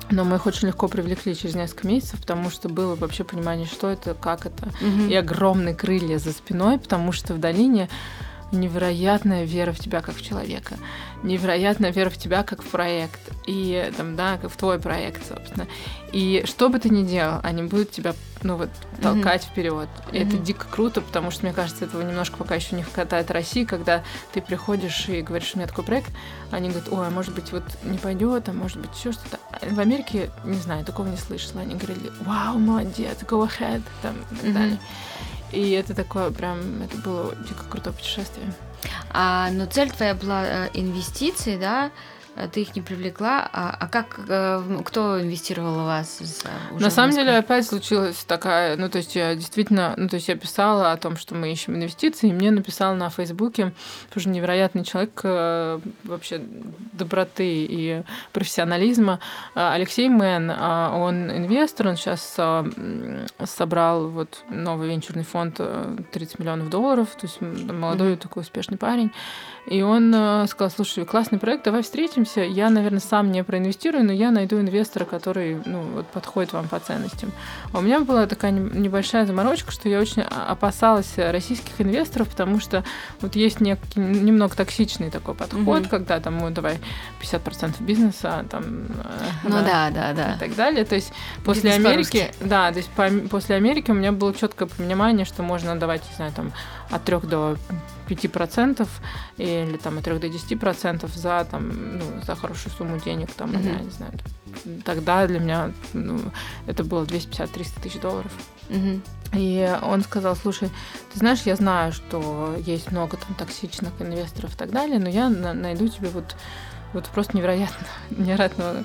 Speaker 3: но мы их очень легко привлекли через несколько месяцев, потому что было вообще понимание, что это, как это, mm-hmm. и огромные крылья за спиной, потому что в долине невероятная вера в тебя как в человека, невероятная вера в тебя как в проект, и там, да, как в твой проект, собственно. И что бы ты ни делал, они будут тебя, ну вот, толкать mm-hmm. вперед. И mm-hmm. это дико круто, потому что, мне кажется, этого немножко пока еще не хватает России, когда ты приходишь и говоришь, у меня такой проект, они говорят, ой, а может быть, вот не пойдет, а может быть, еще что-то. В Америке, не знаю, такого не слышала. Они говорили, вау, молодец, go ahead, там, и так mm-hmm. далее. И это такое прям, это было дико крутое путешествие.
Speaker 2: А, но цель твоя была э, инвестиции, да? Э, ты их не привлекла. А, а как э, кто инвестировал в вас?
Speaker 3: На самом деле опять случилась такая, ну то есть я действительно, ну то есть я писала о том, что мы ищем инвестиции, и мне написал на Фейсбуке тоже невероятный человек э, вообще доброты и профессионализма Алексей Мэн. Он инвестор, он сейчас собрал вот новый венчурный фонд 30 миллионов долларов, то есть молодой mm-hmm. такой успешный парень. И он сказал, слушай, классный проект, давай встретимся я, наверное, сам не проинвестирую, но я найду инвестора, который ну, вот, подходит вам по ценностям. А у меня была такая небольшая заморочка, что я очень опасалась российских инвесторов, потому что вот есть некий, немного токсичный такой подход, mm-hmm. когда там, ну, давай 50% бизнеса, там...
Speaker 2: Э, ну да, да, да.
Speaker 3: И так далее. То есть после Америки... Да, то есть по, после Америки у меня было четкое понимание, что можно давать, не знаю, там от 3 до 5% или там от 3 до 10% за, там, ну, за хорошую сумму денег, там, mm-hmm. я не знаю. Тогда для меня ну, это было 250-300 тысяч долларов. Mm-hmm. И он сказал, слушай, ты знаешь, я знаю, что есть много там токсичных инвесторов и так далее, но я найду тебе вот вот просто невероятно, [LAUGHS] невероятного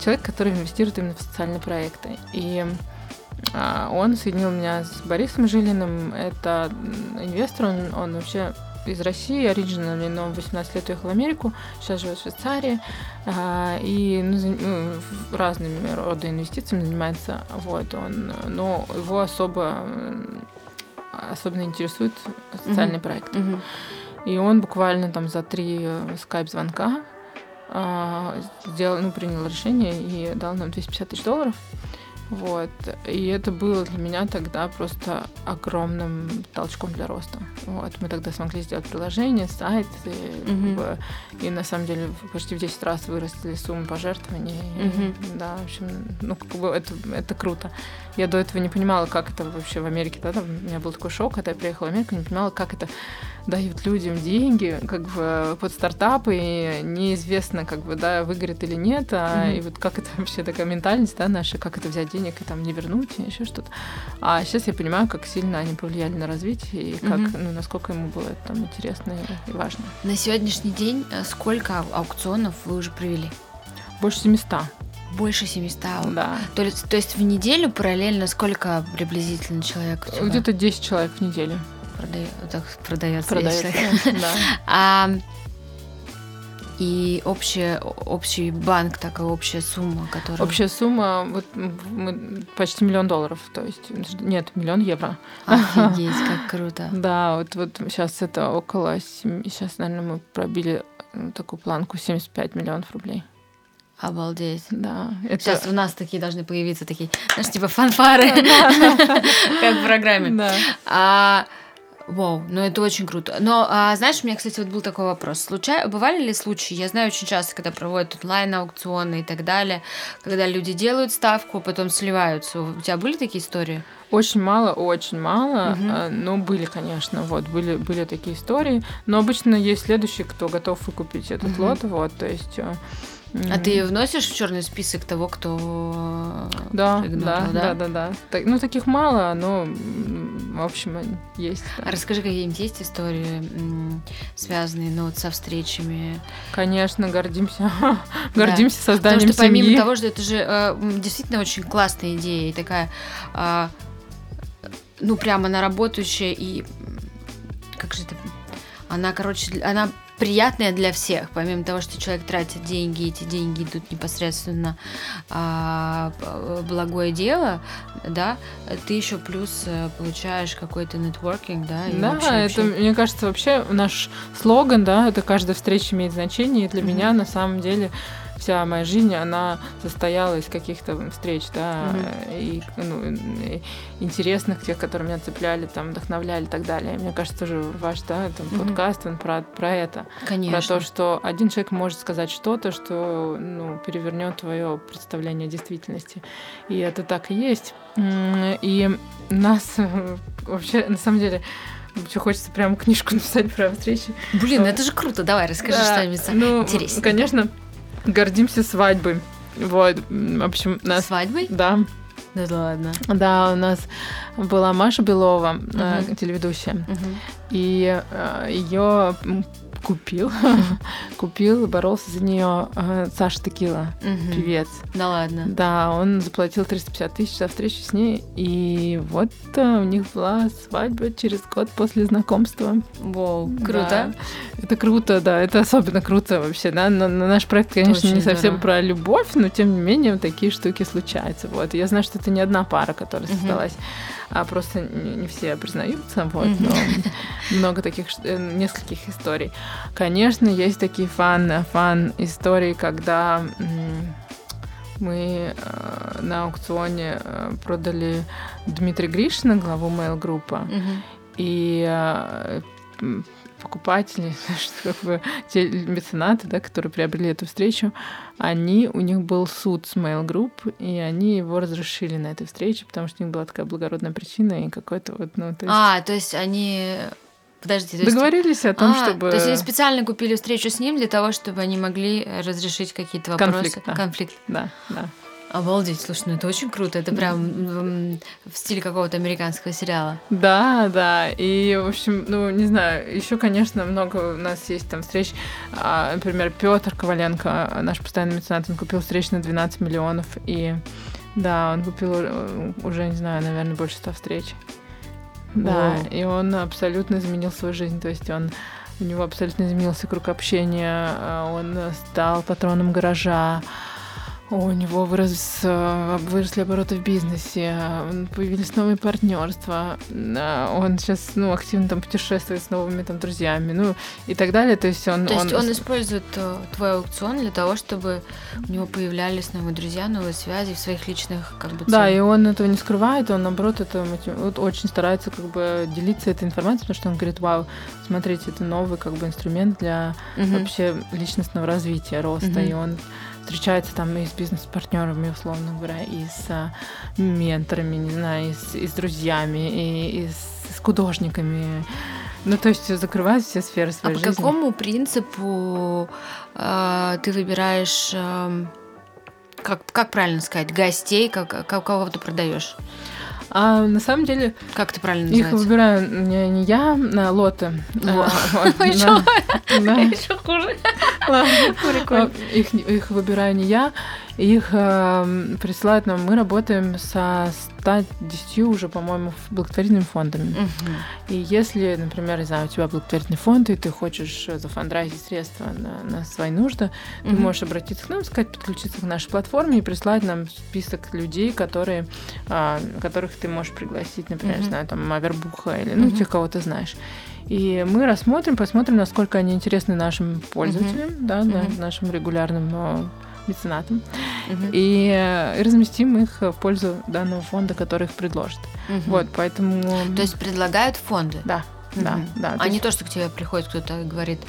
Speaker 3: человека, который инвестирует именно в социальные проекты. И он соединил меня с Борисом Жилиным. Это инвестор, он, он вообще из России, оригинально, но 18 лет уехал в Америку, сейчас живет в Швейцарии, а, и ну, ну, разными рода инвестициями занимается. Вот, он, но его особо особенно интересует социальный mm-hmm. проект. Mm-hmm. И он буквально там за три скайп-звонка а, сделал, ну, принял решение и дал нам 250 тысяч долларов. Вот. И это было для меня тогда просто огромным толчком для роста. Вот. Мы тогда смогли сделать приложение, сайт, и, mm-hmm. и на самом деле почти в 10 раз выросли суммы пожертвований. Mm-hmm. Да, в общем, ну, как бы это, это круто. Я до этого не понимала, как это вообще в Америке. Да, там, у меня был такой шок, когда я приехала в Америку, не понимала, как это дают людям деньги как бы под стартапы, и неизвестно, как бы, да, выгорит или нет, а mm-hmm. и вот как это [LAUGHS] вообще такая ментальность, да, наша, как это взять денег и там не вернуть, и еще что-то. А сейчас я понимаю, как сильно они повлияли на развитие, и как, mm-hmm. ну, насколько ему было это там интересно и, и важно.
Speaker 2: На сегодняшний день э, сколько аукционов вы уже провели?
Speaker 3: Больше 700.
Speaker 2: Больше 700.
Speaker 3: Да.
Speaker 2: То есть, то есть в неделю параллельно сколько приблизительно человек?
Speaker 3: Где-то 10 человек в неделю
Speaker 2: продает, так продается.
Speaker 3: Продается, [LAUGHS] да.
Speaker 2: А, и общая, общий банк, такая общая сумма, которая...
Speaker 3: Общая сумма, вот мы, почти миллион долларов, то есть, нет, миллион евро.
Speaker 2: Офигеть, как [LAUGHS] круто.
Speaker 3: Да, вот, вот сейчас это около, сейчас, наверное, мы пробили такую планку 75 миллионов рублей.
Speaker 2: Обалдеть.
Speaker 3: Да.
Speaker 2: Это... Сейчас у нас такие должны появиться такие, знаешь, типа фанфары, [LAUGHS] как в программе.
Speaker 3: Да.
Speaker 2: А Вау, ну это очень круто. Но, а, знаешь, у меня, кстати, вот был такой вопрос. Случай... Бывали ли случаи, я знаю очень часто, когда проводят онлайн-аукционы и так далее, когда люди делают ставку, потом сливаются. У тебя были такие истории?
Speaker 3: Очень мало, очень мало. Угу. Но были, конечно, вот, были, были такие истории. Но обычно есть следующий, кто готов выкупить этот угу. лот, вот, то есть э,
Speaker 2: Mm-hmm. А ты вносишь в черный список того, кто
Speaker 3: да, да, да, да, да, да. Так, ну таких мало, но в общем есть. Да.
Speaker 2: А расскажи, какие-нибудь есть истории, связанные ну, вот со встречами?
Speaker 3: Конечно, гордимся, [LAUGHS] гордимся созданием
Speaker 2: Потому что
Speaker 3: семьи.
Speaker 2: помимо того, что это же э, действительно очень классная идея и такая, э, ну прямо она работающая и как же это, она, короче, она приятное для всех, помимо того, что человек тратит деньги, эти деньги идут непосредственно а, благое дело, да, ты еще плюс э, получаешь какой-то нетворкинг, да.
Speaker 3: И да, вообще, это, вообще... мне кажется, вообще наш слоган, да, это каждая встреча имеет значение, и для mm-hmm. меня на самом деле вся моя жизнь, она состояла из каких-то встреч, да, mm-hmm. и, ну, и интересных, тех, которые меня цепляли, там, вдохновляли и так далее. Мне кажется, тоже ваш, да, там, mm-hmm. подкаст, он про, про это.
Speaker 2: Конечно.
Speaker 3: Про то, что один человек может сказать что-то, что, ну, перевернет твое представление о действительности. И это так и есть. И нас [LAUGHS] вообще, на самом деле, что хочется прям книжку [LAUGHS] написать про встречи.
Speaker 2: Блин, это же круто. Давай, расскажи да, что-нибудь ну, интересное.
Speaker 3: Конечно, гордимся свадьбой. Вот, в общем, нас...
Speaker 2: Свадьбой?
Speaker 3: Да.
Speaker 2: Да ладно.
Speaker 3: Да, у нас была Маша Белова, uh-huh. телеведущая,
Speaker 2: uh-huh.
Speaker 3: и э, ее купил, [LAUGHS] купил и боролся за нее э, Саша Текила, угу. певец.
Speaker 2: Да ладно.
Speaker 3: Да, он заплатил 350 тысяч за встречу с ней, и вот э, у них была свадьба через год после знакомства.
Speaker 2: Вау, круто.
Speaker 3: Да. Это круто, да, это особенно круто вообще, да. Но, но наш проект, конечно, Очень не совсем здорово. про любовь, но тем не менее такие штуки случаются. Вот, я знаю, что это не одна пара, которая создалась, а просто не, не все признаются, вот. Но много таких, э, нескольких историй. Конечно, есть такие фан, фан истории, когда мы э, на аукционе э, продали Дмитрия Гришина, главу Mail группа, угу. и э, покупатели, [LAUGHS] как бы те меценаты, да, которые приобрели эту встречу, они, у них был суд с Mail Group, и они его разрешили на этой встрече, потому что у них была такая благородная причина и какой-то вот, ну,
Speaker 2: то есть... А, то есть они Подожди,
Speaker 3: то Договорились о том, а, чтобы...
Speaker 2: То есть они специально купили встречу с ним для того, чтобы они могли разрешить какие-то вопросы.
Speaker 3: Конфликт. Да.
Speaker 2: Конфликт.
Speaker 3: Да, да.
Speaker 2: Обалдеть, слушай, ну это очень круто. Это прям в стиле какого-то американского сериала.
Speaker 3: Да, да. И, в общем, ну, не знаю, еще, конечно, много у нас есть там встреч. А, например, Петр Коваленко, наш постоянный меценат, он купил встреч на 12 миллионов. И да, он купил э, уже, не знаю, наверное, больше 100 встреч. Да, О. и он абсолютно изменил свою жизнь. То есть он у него абсолютно изменился круг общения, а, он стал патроном гаража, у него вырос, э, выросли обороты в бизнесе, появились новые партнерства. Он сейчас ну, активно там путешествует с новыми там друзьями, ну и так далее. То есть он,
Speaker 2: То есть он, он использует э, твой аукцион для того, чтобы у него появлялись новые друзья, новые связи в своих личных как бы.
Speaker 3: Да, и он этого не скрывает, он наоборот это вот, очень старается как бы делиться этой информацией, потому что он говорит, вау, смотрите, это новый как бы инструмент для угу. вообще личностного развития, роста, угу. и он встречается там и с бизнес-партнерами, условно говоря, и с а, менторами, не знаю, и с, и с друзьями, и, и с, с художниками. Ну, то есть закрывает все сферы своей
Speaker 2: а
Speaker 3: жизни.
Speaker 2: А по какому принципу э, ты выбираешь, э, как, как правильно сказать, гостей, как, как кого ты продаешь?
Speaker 3: А на самом деле...
Speaker 2: Как ты правильно называется?
Speaker 3: Их выбираю не, не я, а лоты. [LAUGHS] [LAUGHS]
Speaker 2: Еще хуже. [LAUGHS]
Speaker 3: Прикольно. Их выбираю не я, их э, присылают нам. Мы работаем со 110 уже, по-моему, благотворительными фондами. Угу. И если, например, не знаю, у тебя благотворительный фонд, и ты хочешь зафандрайзить средства на, на свои нужды, угу. ты можешь обратиться к нам, сказать, подключиться к нашей платформе и прислать нам список людей, которые, э, которых ты можешь пригласить, например, угу. знаю, там, Авербуха или, ну, угу. тех, кого ты знаешь. И мы рассмотрим, посмотрим, насколько они интересны нашим пользователям, mm-hmm. да, mm-hmm. нашим регулярным меценатам, и, э, и разместим их в пользу данного фонда, который их предложит. Вот, поэтому...
Speaker 2: То есть предлагают фонды?
Speaker 3: Да, да, да.
Speaker 2: А то не есть... то, что к тебе приходит кто-то и говорит,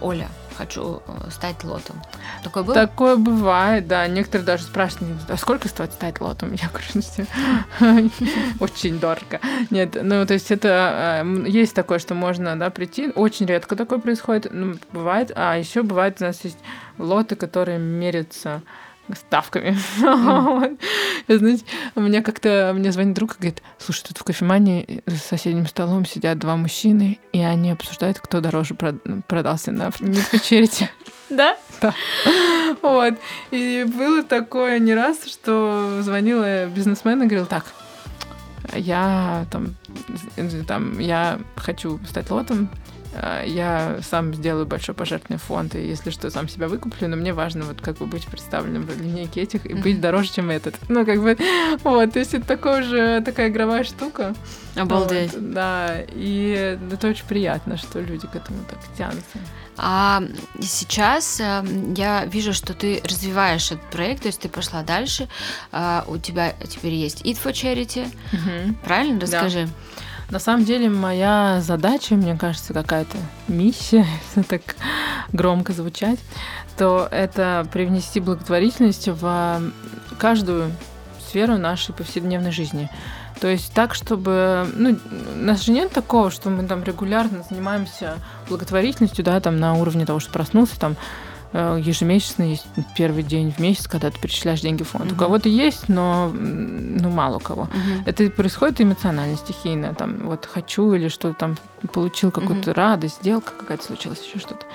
Speaker 2: Оля, хочу э, стать лотом. Такое было?
Speaker 3: Такое бывает, да. Некоторые даже спрашивают, а сколько стоит стать лотом? Я говорю, [LAUGHS] очень дорого. Нет, ну, то есть это э, есть такое, что можно, да, прийти. Очень редко такое происходит, ну, бывает. А еще бывает, у нас есть лоты, которые мерятся ставками. Mm. Знаете, у меня как-то мне звонит друг и говорит, слушай, тут в кофемании за соседним столом сидят два мужчины, и они обсуждают, кто дороже продался на Нитфичерити.
Speaker 2: Да?
Speaker 3: Да. Вот. И было такое не раз, что звонила бизнесмен и говорил, так, я там, там, я хочу стать лотом, я сам сделаю большой пожертвованный фонд, и если что, сам себя выкуплю, но мне важно вот как бы быть представленным в линейке этих и быть дороже, чем этот. Ну, как бы, [LAUGHS] вот, то есть это такая же такая игровая штука.
Speaker 2: Обалдеть.
Speaker 3: Вот, да, и это очень приятно, что люди к этому так тянутся.
Speaker 2: А сейчас э, я вижу, что ты развиваешь этот проект, то есть ты пошла дальше. Э, у тебя теперь есть Eat for Charity. Угу. Правильно? Расскажи. Да.
Speaker 3: На самом деле моя задача, мне кажется, какая-то миссия, [LAUGHS] если так громко звучать, то это привнести благотворительность в каждую сферу нашей повседневной жизни. То есть так, чтобы... Ну, у нас же нет такого, что мы там регулярно занимаемся благотворительностью, да, там на уровне того, что проснулся, там ежемесячно есть первый день в месяц, когда ты перечисляешь деньги в фонд. Угу. У кого-то есть, но ну, мало у кого. Угу. Это происходит эмоционально, стихийно. Там, вот хочу или что-то там получил какую-то угу. радость, сделка какая-то случилась, еще что-то.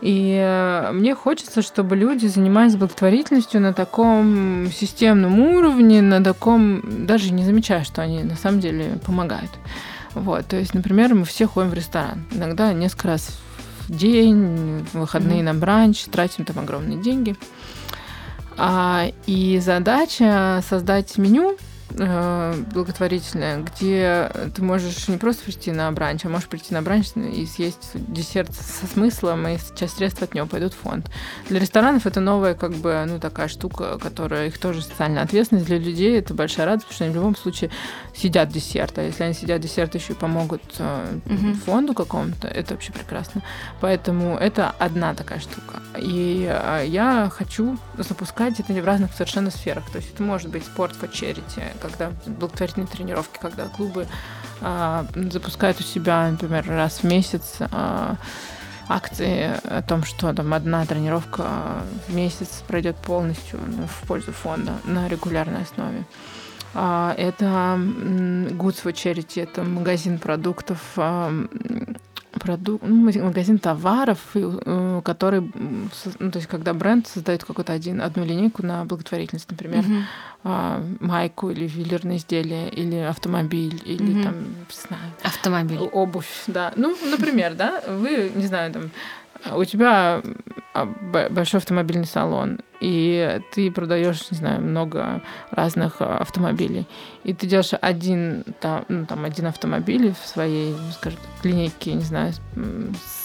Speaker 3: И э, мне хочется, чтобы люди занимались благотворительностью на таком системном уровне, на таком, даже не замечая, что они на самом деле помогают. Вот, то есть, например, мы все ходим в ресторан. Иногда несколько раз день, выходные mm-hmm. на бранч, тратим там огромные деньги. А, и задача создать меню э, благотворительное, где ты можешь не просто прийти на бранч, а можешь прийти на бранч и съесть десерт со смыслом, и часть средств от него пойдут в фонд. Для ресторанов это новая, как бы, ну, такая штука, которая их тоже социальная ответственность. Для людей это большая радость, потому что они в любом случае сидят десерт. А если они сидят десерт, еще и помогут угу. фонду какому-то, это вообще прекрасно. Поэтому это одна такая штука. И э, я хочу запускать это в разных совершенно сферах. То есть это может быть спорт по charity, когда благотворительные тренировки, когда клубы э, запускают у себя, например, раз в месяц э, акции о том, что там одна тренировка в месяц пройдет полностью ну, в пользу фонда на регулярной основе. А, это Goods for Charity, это магазин продуктов продукт, ну, магазин товаров, э, который, ну, то есть, когда бренд создает какую-то один, одну линейку на благотворительность, например, uh-huh. майку или ювелирное изделие, или автомобиль, или uh-huh. там, не знаю,
Speaker 2: автомобиль,
Speaker 3: обувь, да, ну, например, да, вы, не знаю, там у тебя а, большой автомобильный салон, и ты продаешь, не знаю, много разных а, автомобилей, и ты делаешь один, там, ну, там, один автомобиль в своей, скажем, линейке, не знаю, с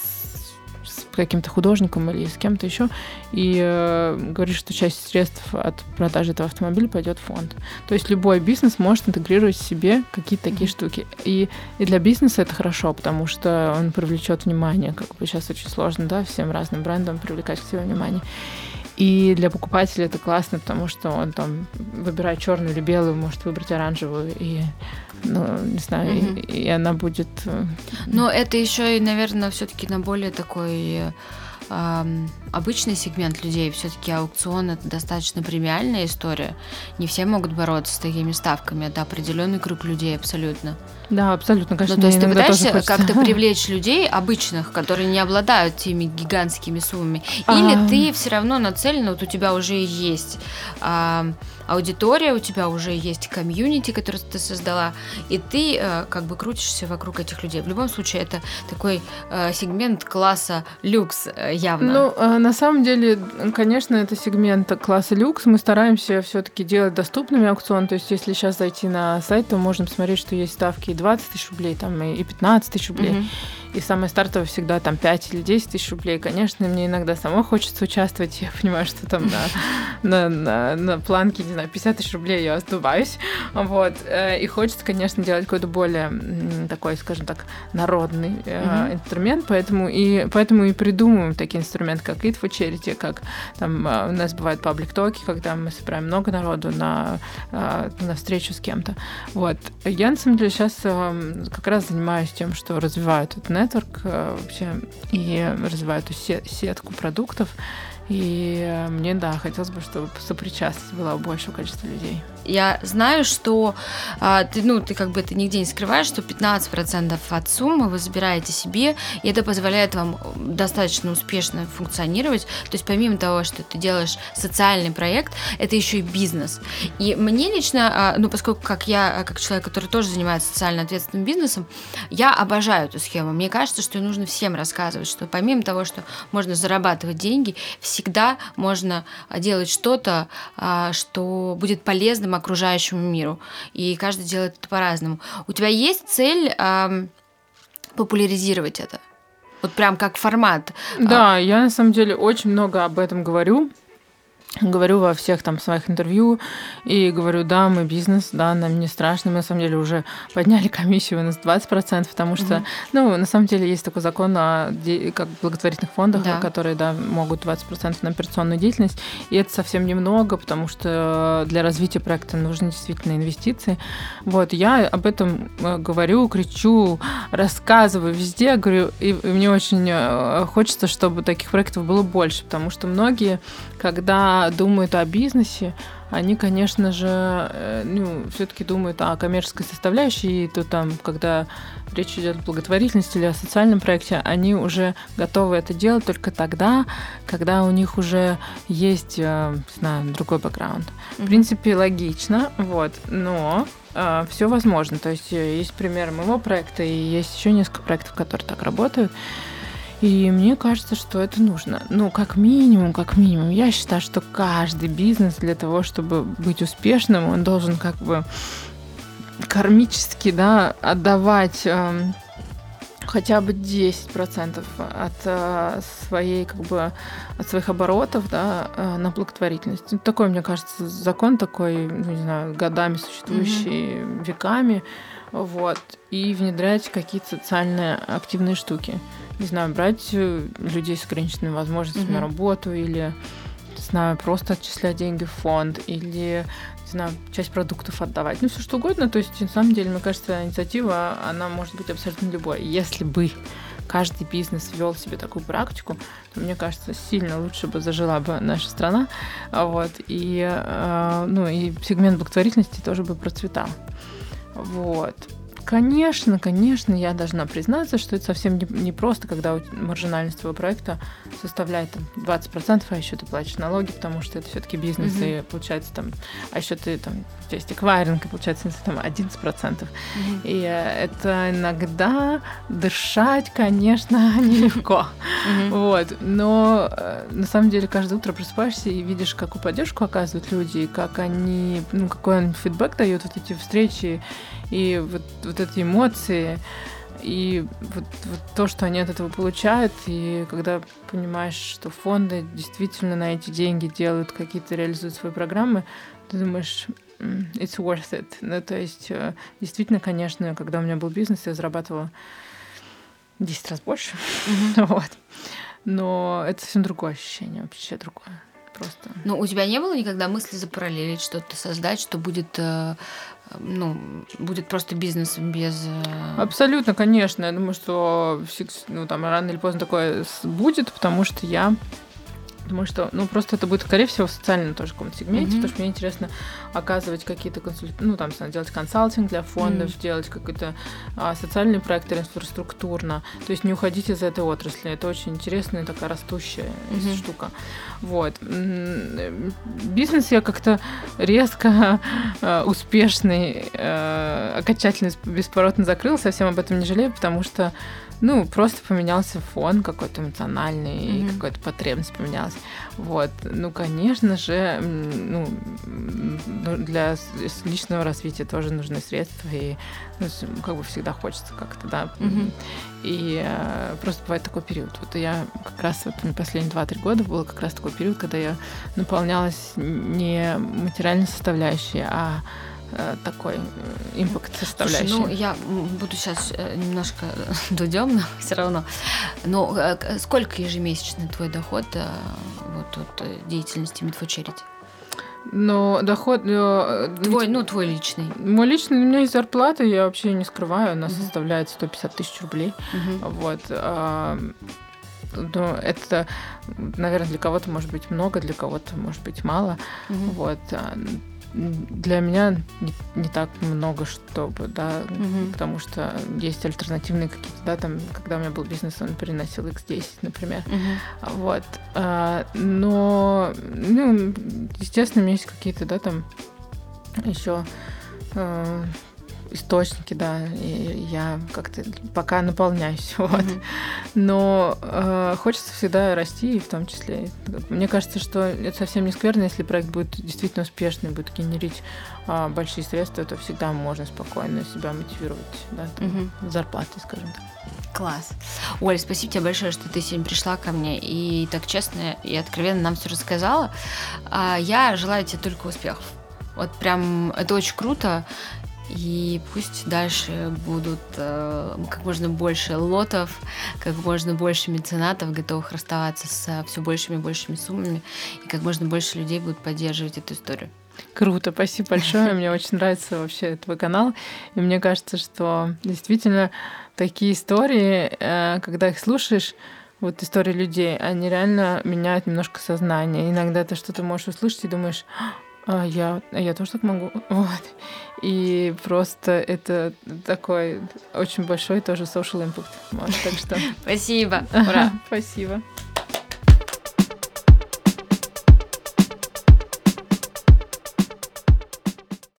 Speaker 3: каким-то художником или с кем-то еще, и э, говоришь, что часть средств от продажи этого автомобиля пойдет в фонд. То есть любой бизнес может интегрировать в себе какие-то такие mm-hmm. штуки. И, и для бизнеса это хорошо, потому что он привлечет внимание, как бы сейчас очень сложно, да, всем разным брендам привлекать к себе внимание. И для покупателя это классно, потому что он там выбирает черную или белую, может выбрать оранжевую, и, ну, не знаю, mm-hmm. и, и она будет... Э,
Speaker 2: Но это еще и, наверное, все-таки на более такой обычный сегмент людей, все-таки аукцион это достаточно премиальная история. Не все могут бороться с такими ставками, это определенный круг людей абсолютно.
Speaker 3: Да, абсолютно, конечно.
Speaker 2: Ну, то есть ты пытаешься как-то привлечь людей обычных, которые не обладают теми гигантскими суммами, или ты все равно нацелен, вот у тебя уже есть аудитория, у тебя уже есть комьюнити, который ты создала, и ты э, как бы крутишься вокруг этих людей. В любом случае, это такой э, сегмент класса люкс э, явно.
Speaker 3: Ну, э, на самом деле, конечно, это сегмент класса люкс. Мы стараемся все-таки делать доступными аукцион. То есть, если сейчас зайти на сайт, то можем смотреть, что есть ставки и 20 тысяч рублей, там и 15 тысяч рублей. Mm-hmm. И самое стартовое всегда там 5 или 10 тысяч рублей. Конечно, мне иногда самой хочется участвовать. [LAUGHS] Я понимаю, что там на, на, на, на планке, не знаю, 50 тысяч рублей я оступаюсь. Вот. Э, и хочется, конечно, делать какой-то более такой, скажем так, народный mm-hmm. инструмент. Поэтому и, поэтому и придумываем такие инструменты, как Eat for Charity, как там э, у нас бывают паблик токи, когда мы собираем много народу на, на встречу с кем-то. Вот. Я, на самом деле, сейчас как раз занимаюсь тем, что развиваю этот э, вообще и развиваю эту сетку продуктов. И э, мне, да, хотелось бы, чтобы сопричастность была у большего количества людей.
Speaker 2: Я знаю, что а, ты, ну, ты как бы это нигде не скрываешь, что 15% от суммы вы забираете себе, и это позволяет вам достаточно успешно функционировать. То есть помимо того, что ты делаешь социальный проект, это еще и бизнес. И мне лично, а, ну, поскольку как я, как человек, который тоже занимается социально ответственным бизнесом, я обожаю эту схему. Мне кажется, что нужно всем рассказывать, что помимо того, что можно зарабатывать деньги, всегда можно делать что-то, а, что будет полезным окружающему миру. И каждый делает это по-разному. У тебя есть цель эм, популяризировать это? Вот прям как формат.
Speaker 3: Да, я на самом деле очень много об этом говорю говорю во всех там своих интервью и говорю, да, мы бизнес, да, нам не страшно, мы на самом деле уже подняли комиссию на 20%, потому что, mm ну, на самом деле есть такой закон о как благотворительных фондах, да. которые, да, могут 20% на операционную деятельность, и это совсем немного, потому что для развития проекта нужны действительно инвестиции. Вот, я об этом э, говорю, кричу, рассказываю везде, говорю, и мне очень э, хочется, чтобы таких проектов было больше, потому что многие, когда думают о бизнесе, они, конечно же, э, ну, все-таки думают о коммерческой составляющей, и то там, когда речь идет о благотворительности или о социальном проекте, они уже готовы это делать только тогда, когда у них уже есть, э, не знаю, другой бэкграунд. Mm-hmm. В принципе, логично, вот, но э, все возможно. То есть есть пример моего проекта, и есть еще несколько проектов, которые так работают. И мне кажется, что это нужно. Ну, как минимум, как минимум. Я считаю, что каждый бизнес для того, чтобы быть успешным, он должен как бы кармически, да, отдавать э, хотя бы 10% от э, своей, как бы, от своих оборотов, да, э, на благотворительность. Ну, такой, мне кажется, закон такой, ну, не знаю, годами существующий, mm-hmm. веками, вот, и внедрять какие-то социальные активные штуки. Не знаю, брать э, людей с ограниченными возможностями mm-hmm. на работу или не знаю, просто отчислять деньги в фонд или не знаю, часть продуктов отдавать. Ну, все что угодно. То есть, на самом деле, мне кажется, инициатива, она может быть абсолютно любой. Если бы каждый бизнес вел себе такую практику, то, мне кажется, сильно лучше бы зажила бы наша страна. Вот. И, э, ну, и сегмент благотворительности тоже бы процветал. Вот. Конечно, конечно, я должна признаться, что это совсем не, не просто, когда маржинальность твоего проекта составляет там, 20%, а еще ты платишь налоги, потому что это все-таки бизнес, mm-hmm. и получается там, а еще ты там, у есть эквайринг, и получается там 11%. Mm-hmm. И э, это иногда дышать, конечно, [LAUGHS] нелегко. Mm-hmm. Вот. Но э, на самом деле каждое утро просыпаешься и видишь, какую поддержку оказывают люди, как они, ну, какой он фидбэк дают вот эти встречи, и вот, вот эти эмоции, и вот, вот то, что они от этого получают, и когда понимаешь, что фонды действительно на эти деньги делают какие-то, реализуют свои программы, ты думаешь, it's worth it. Ну, то есть, э, действительно, конечно, когда у меня был бизнес, я зарабатывала 10 раз больше. Mm-hmm. [LAUGHS] вот. Но это совсем другое ощущение, вообще другое. Просто.
Speaker 2: Ну, у тебя не было никогда мысли запараллелить, что-то создать, что будет э, ну, будет просто бизнес без... Э,
Speaker 3: Абсолютно, конечно. Я думаю, что ну, там, рано или поздно такое будет, потому что я Потому что, ну, просто это будет, скорее всего, в социальном тоже каком-то сегменте, mm-hmm. потому что мне интересно оказывать какие-то консультации, ну, там, делать консалтинг для фондов, mm-hmm. делать какой-то а, социальный проект инфраструктурно, то есть не уходить из этой отрасли. Это очень интересная такая растущая mm-hmm. штука. Вот. Бизнес я как-то резко э, успешный, э, окончательно бесповоротно закрыл, совсем об этом не жалею, потому что ну, просто поменялся фон какой-то эмоциональный, mm-hmm. какая-то потребность поменялась. Вот. Ну, конечно же, ну, ну, для личного развития тоже нужны средства, и ну, как бы всегда хочется как-то, да. Mm-hmm. И э, просто бывает такой период. Вот я как раз вот последние 2-3 года был как раз такой период, когда я наполнялась не материальной составляющей, а такой э, импакт составляющий.
Speaker 2: Слушай, ну, я буду сейчас э, немножко [LAUGHS] дудем, [LAUGHS] все равно. Но сколько ежемесячный твой доход вот от деятельности Charity?
Speaker 3: Но доход...
Speaker 2: Твой, ну, твой личный.
Speaker 3: Мой личный, у меня есть зарплата, я вообще не скрываю, она угу. составляет 150 тысяч рублей. Угу. Вот. Но это, наверное, для кого-то может быть много, для кого-то может быть мало. Угу. Вот а, для меня не, не так много, чтобы, да, угу. потому что есть альтернативные какие-то, да, там, когда у меня был бизнес, он переносил X10, например. Угу. Вот. А, но, ну, естественно, у меня есть какие-то, да, там еще э, источники, да, и я как-то пока наполняюсь, [LAUGHS] вот. Mm-hmm. Но э, хочется всегда расти, и в том числе. Мне кажется, что это совсем не скверно, если проект будет действительно успешный, будет генерить э, большие средства, то всегда можно спокойно себя мотивировать, да, там, mm-hmm. зарплатой, скажем так.
Speaker 2: Класс. Оля, спасибо тебе большое, что ты сегодня пришла ко мне и так честно и откровенно нам все рассказала. А я желаю тебе только успехов. Вот прям это очень круто. И пусть дальше будут э, как можно больше лотов, как можно больше меценатов, готовых расставаться с все большими и большими суммами, и как можно больше людей будут поддерживать эту историю.
Speaker 3: Круто, спасибо большое. Мне очень нравится вообще твой канал. И мне кажется, что действительно такие истории, э, когда их слушаешь, вот истории людей, они реально меняют немножко сознание. Иногда ты что-то можешь услышать и думаешь, а я, я тоже так могу. [LAUGHS] Вот. И просто это такой очень большой тоже social impact. Вот, так что... [LAUGHS]
Speaker 2: Спасибо. Ура.
Speaker 3: Спасибо.